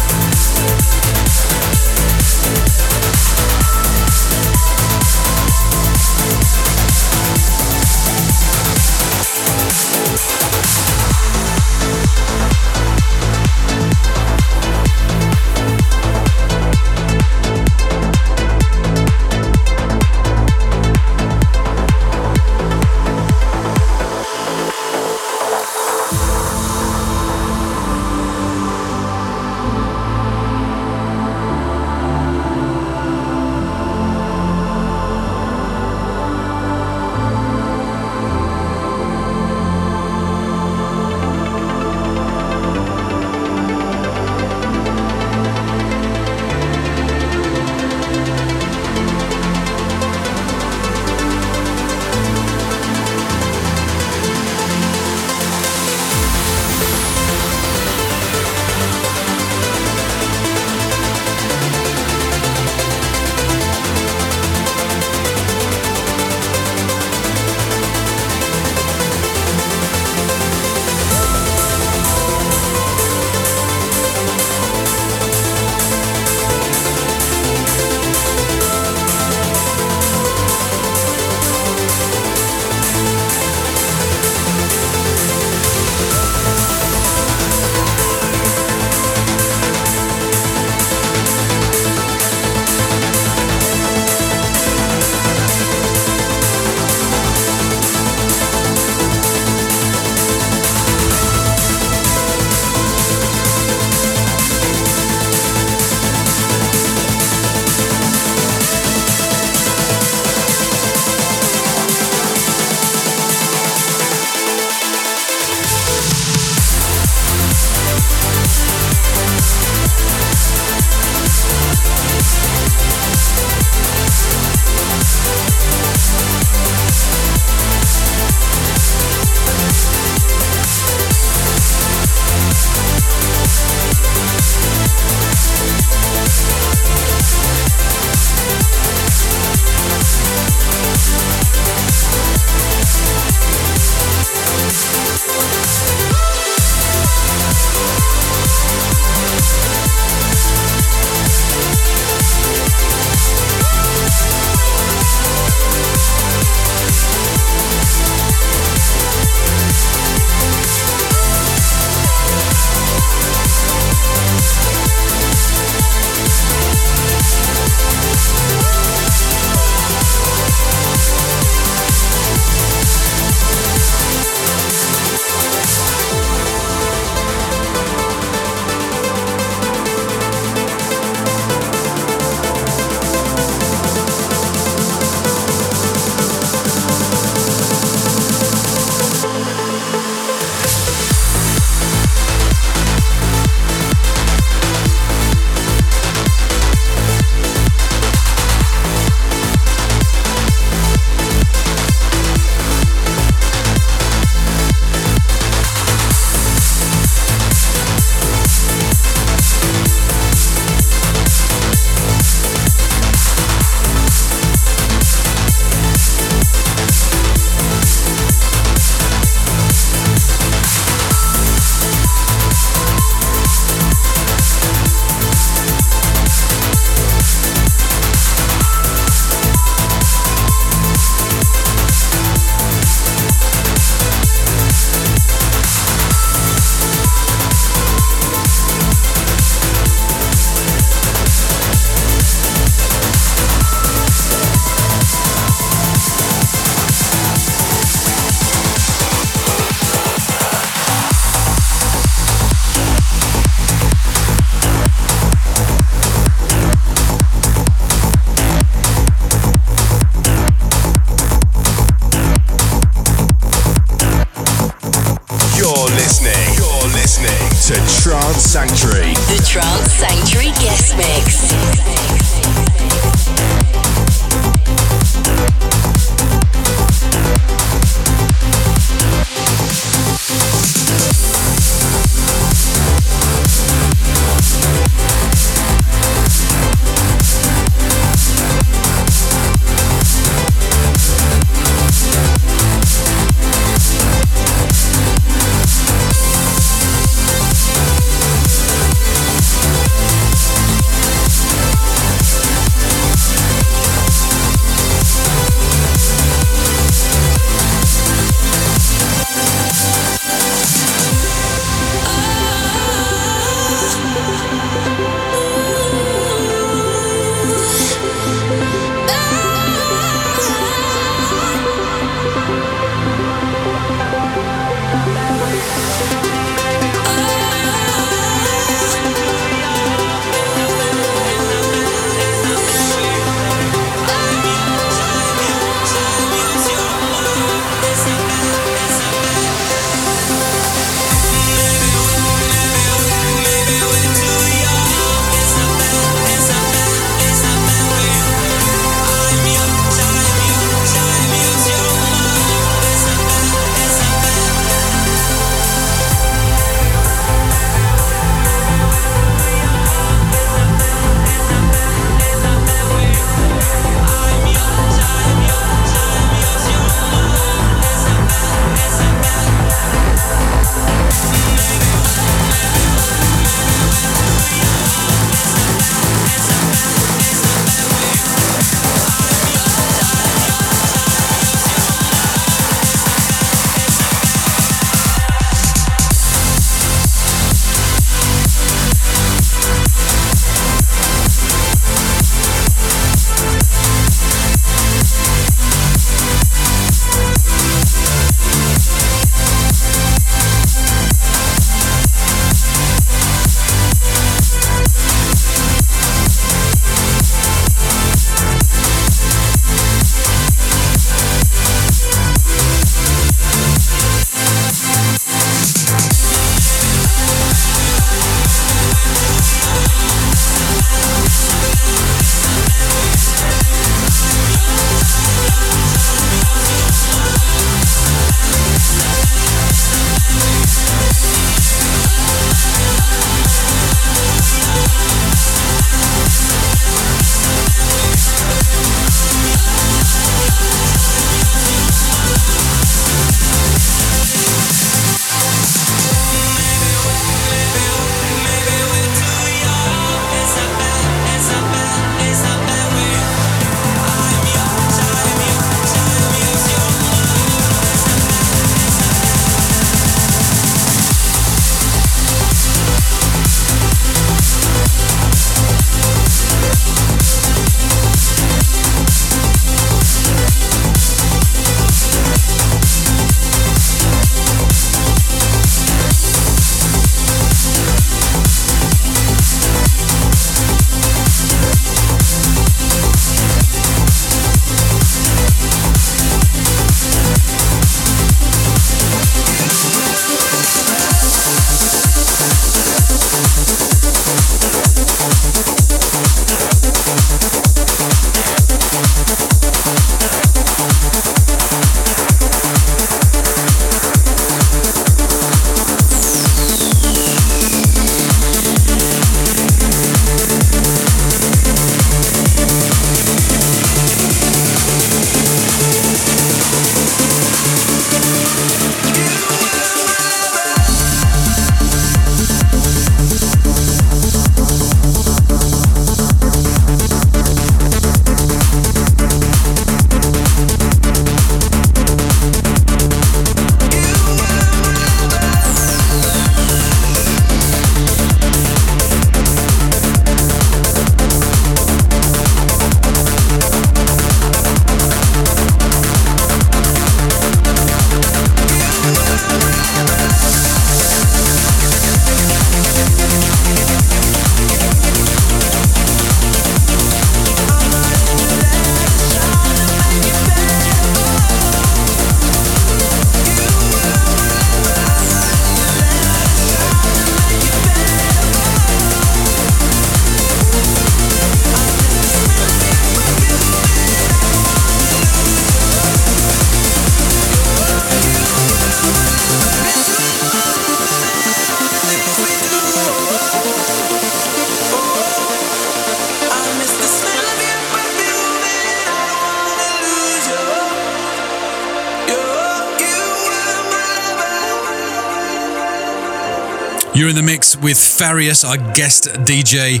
You're in the mix with Farius, our guest DJ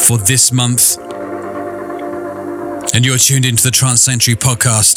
for this month. And you're tuned into the Trance Sanctuary podcast.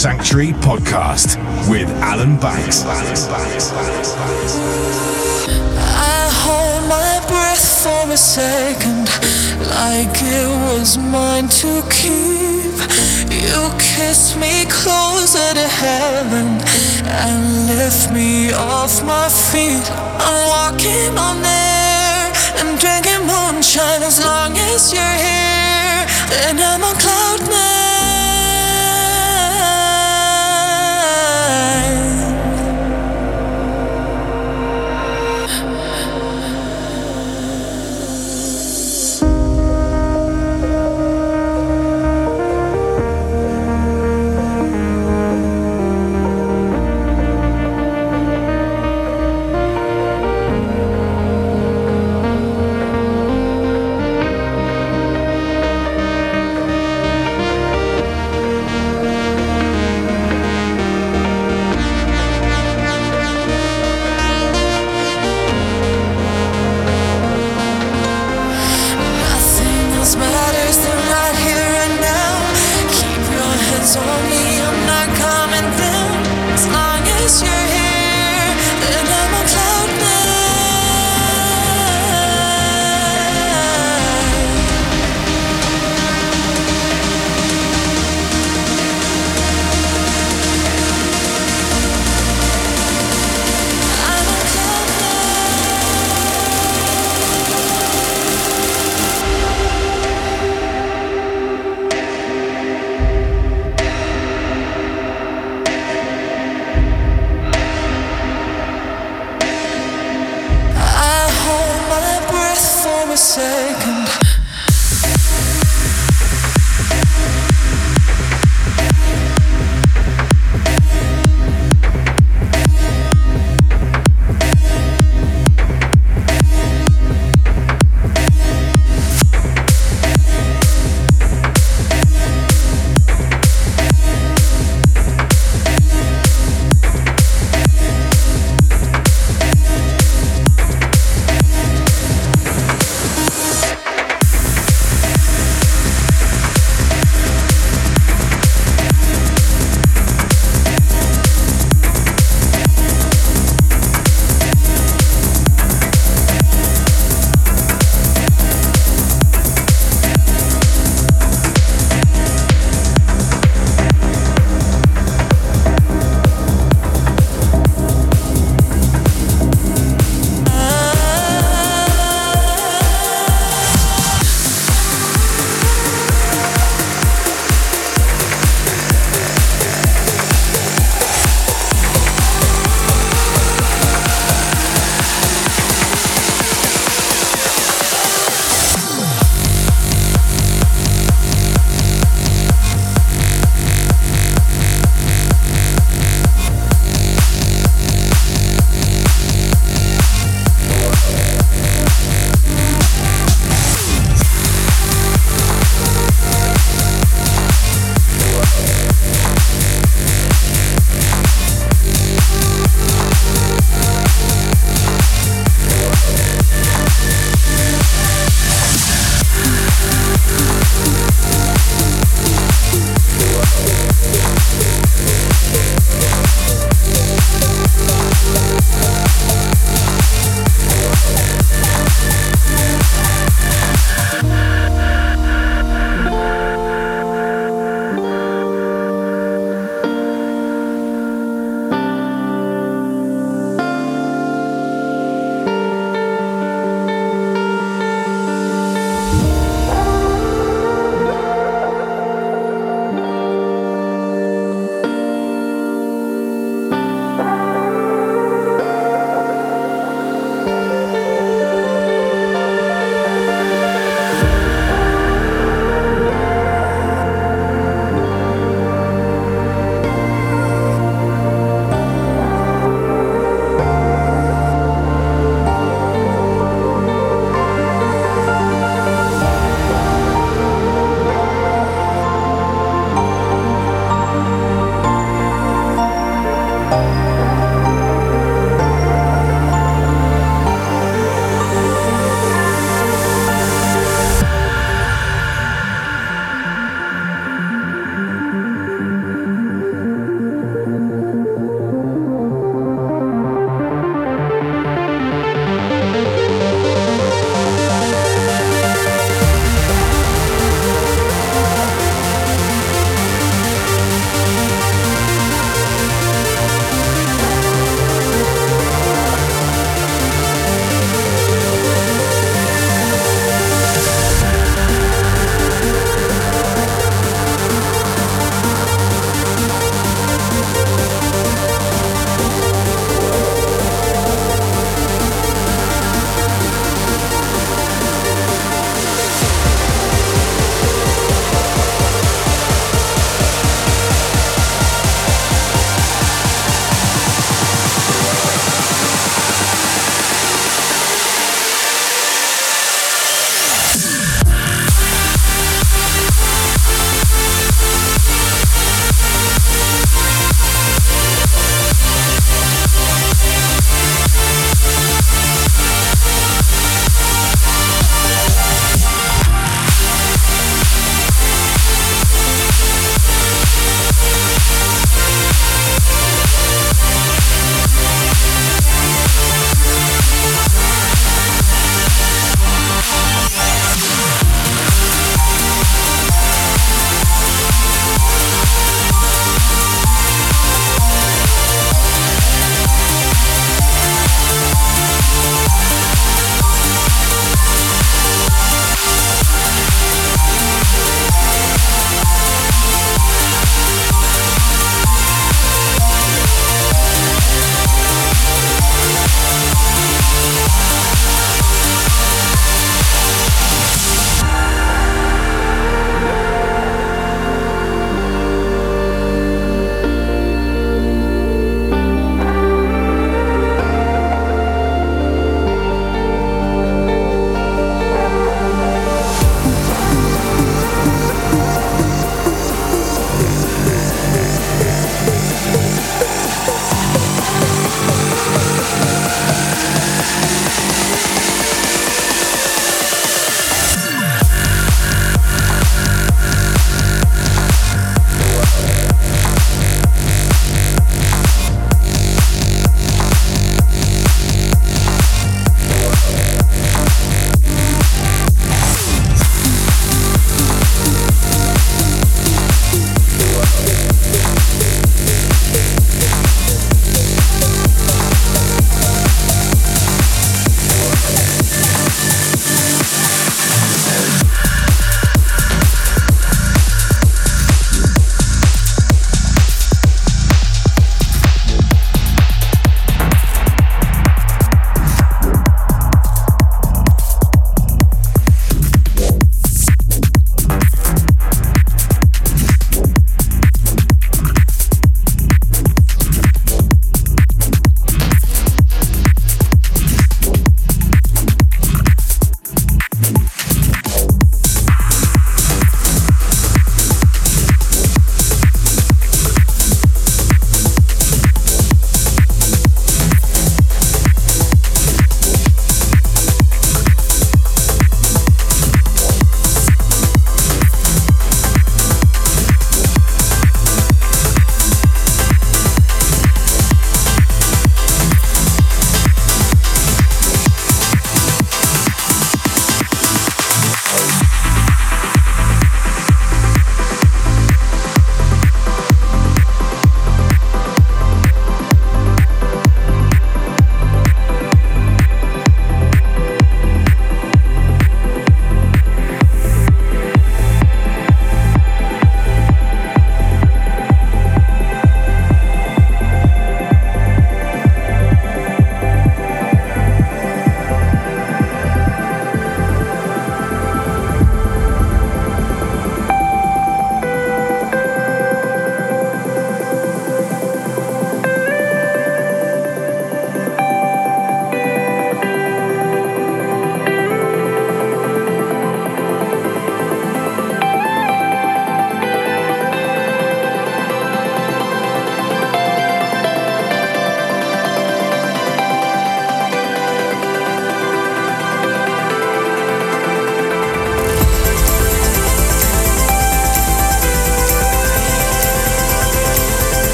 Sanctuary Podcast with Alan Banks. I hold my breath for a second, like it was mine to keep. You kiss me closer to heaven and lift me off my feet. I'm walking on air and drinking moonshine as long as you're here. And I'm on cloud nine.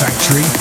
Trance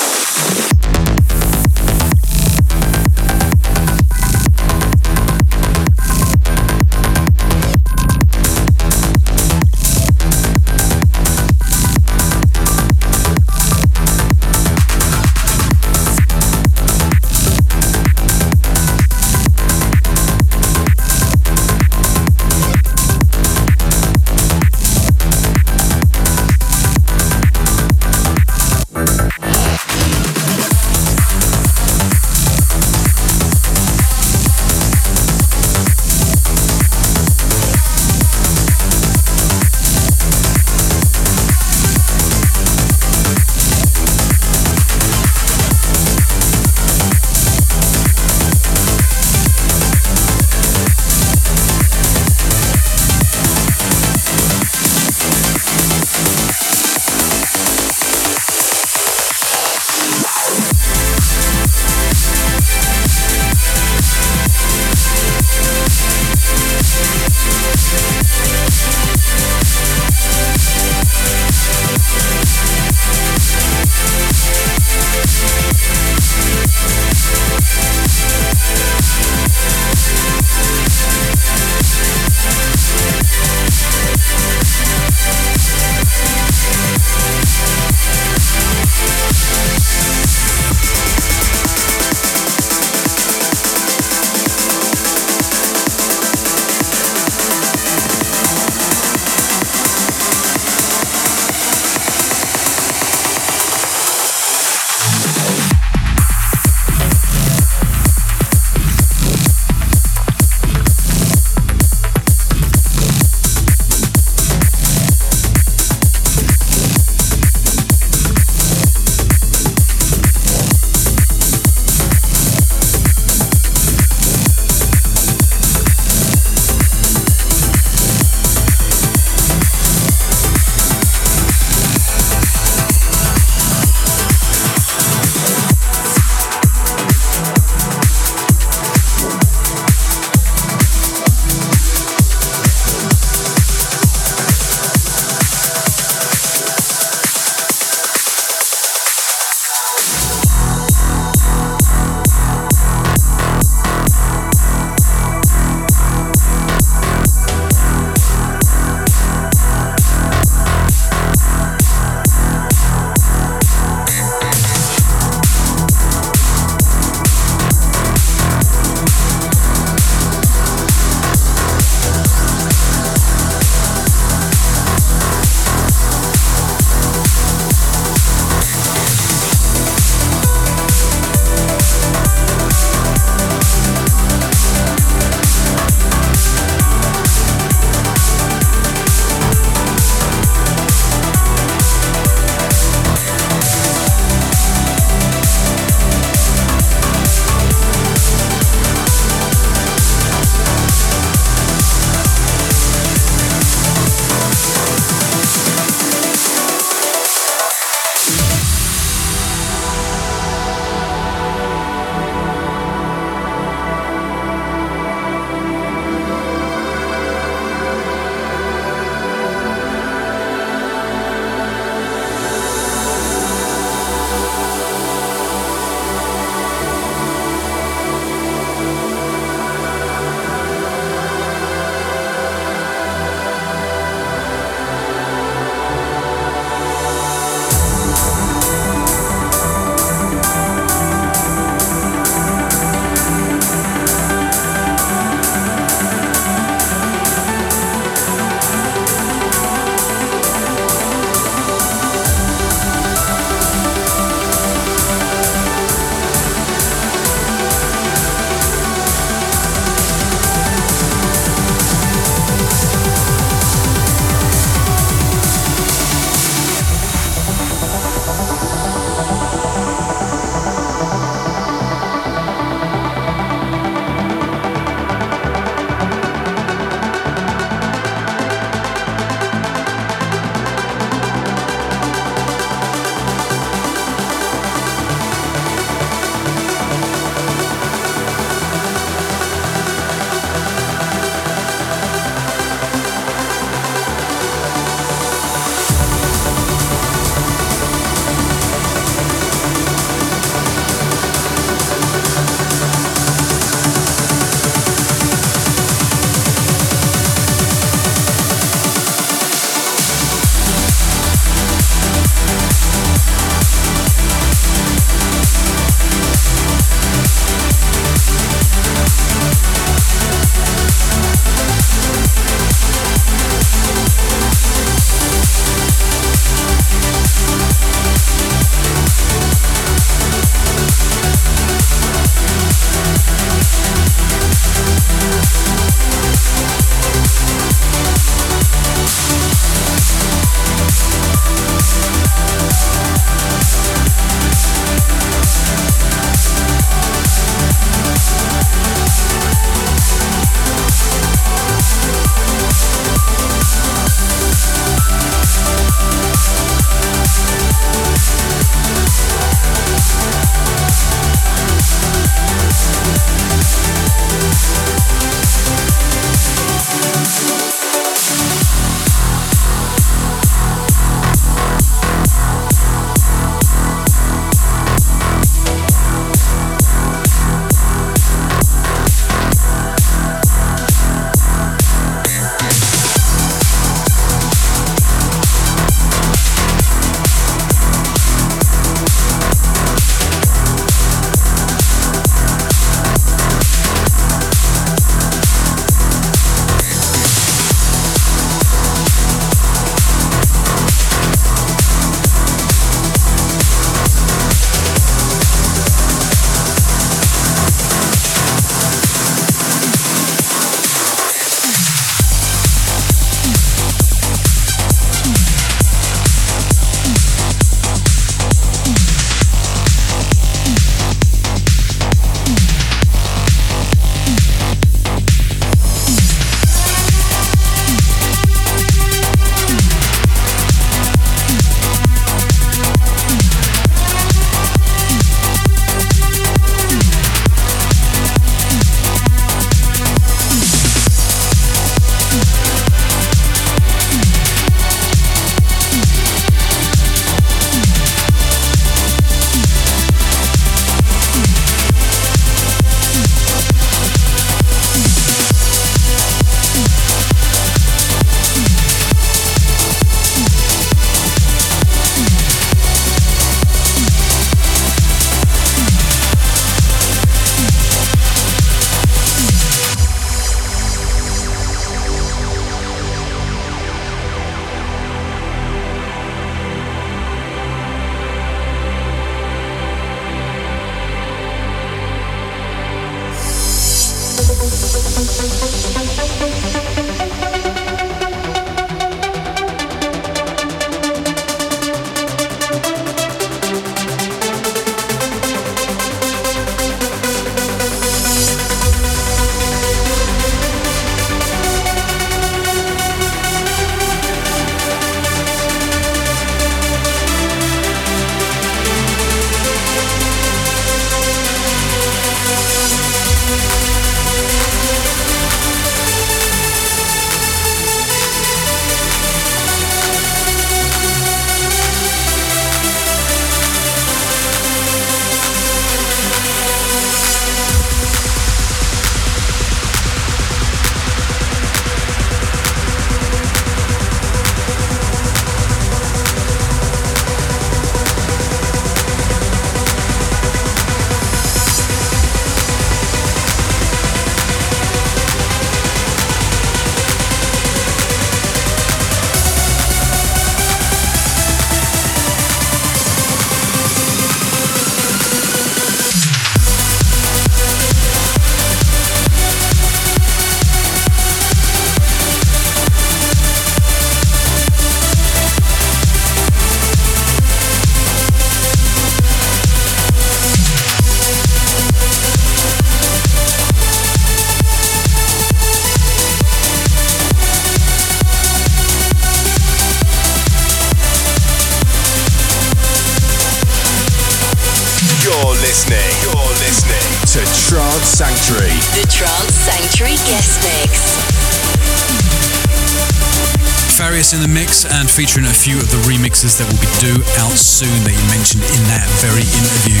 and featuring a few of the remixes that will be due out soon that you mentioned in that very interview.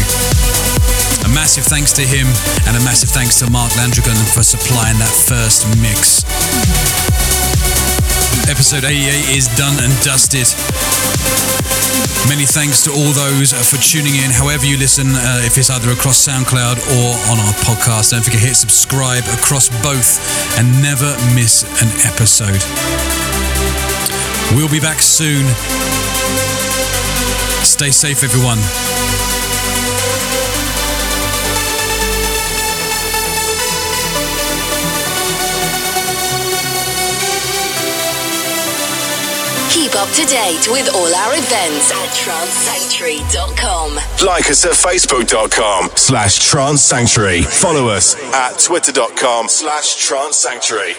A massive thanks to him and a massive thanks to Mark Landrigan for supplying that first mix. Episode 88 is done and dusted. Many thanks to all those for tuning in, however you listen, uh, if it's either across SoundCloud or on our podcast. Don't forget to hit subscribe across both and never miss an episode. We'll be back soon. Stay safe, everyone. Keep up to date with all our events at trancesanctuary.com. Like us at facebook.com slash trance sanctuary. Follow us at twitter.com slash trance sanctuary.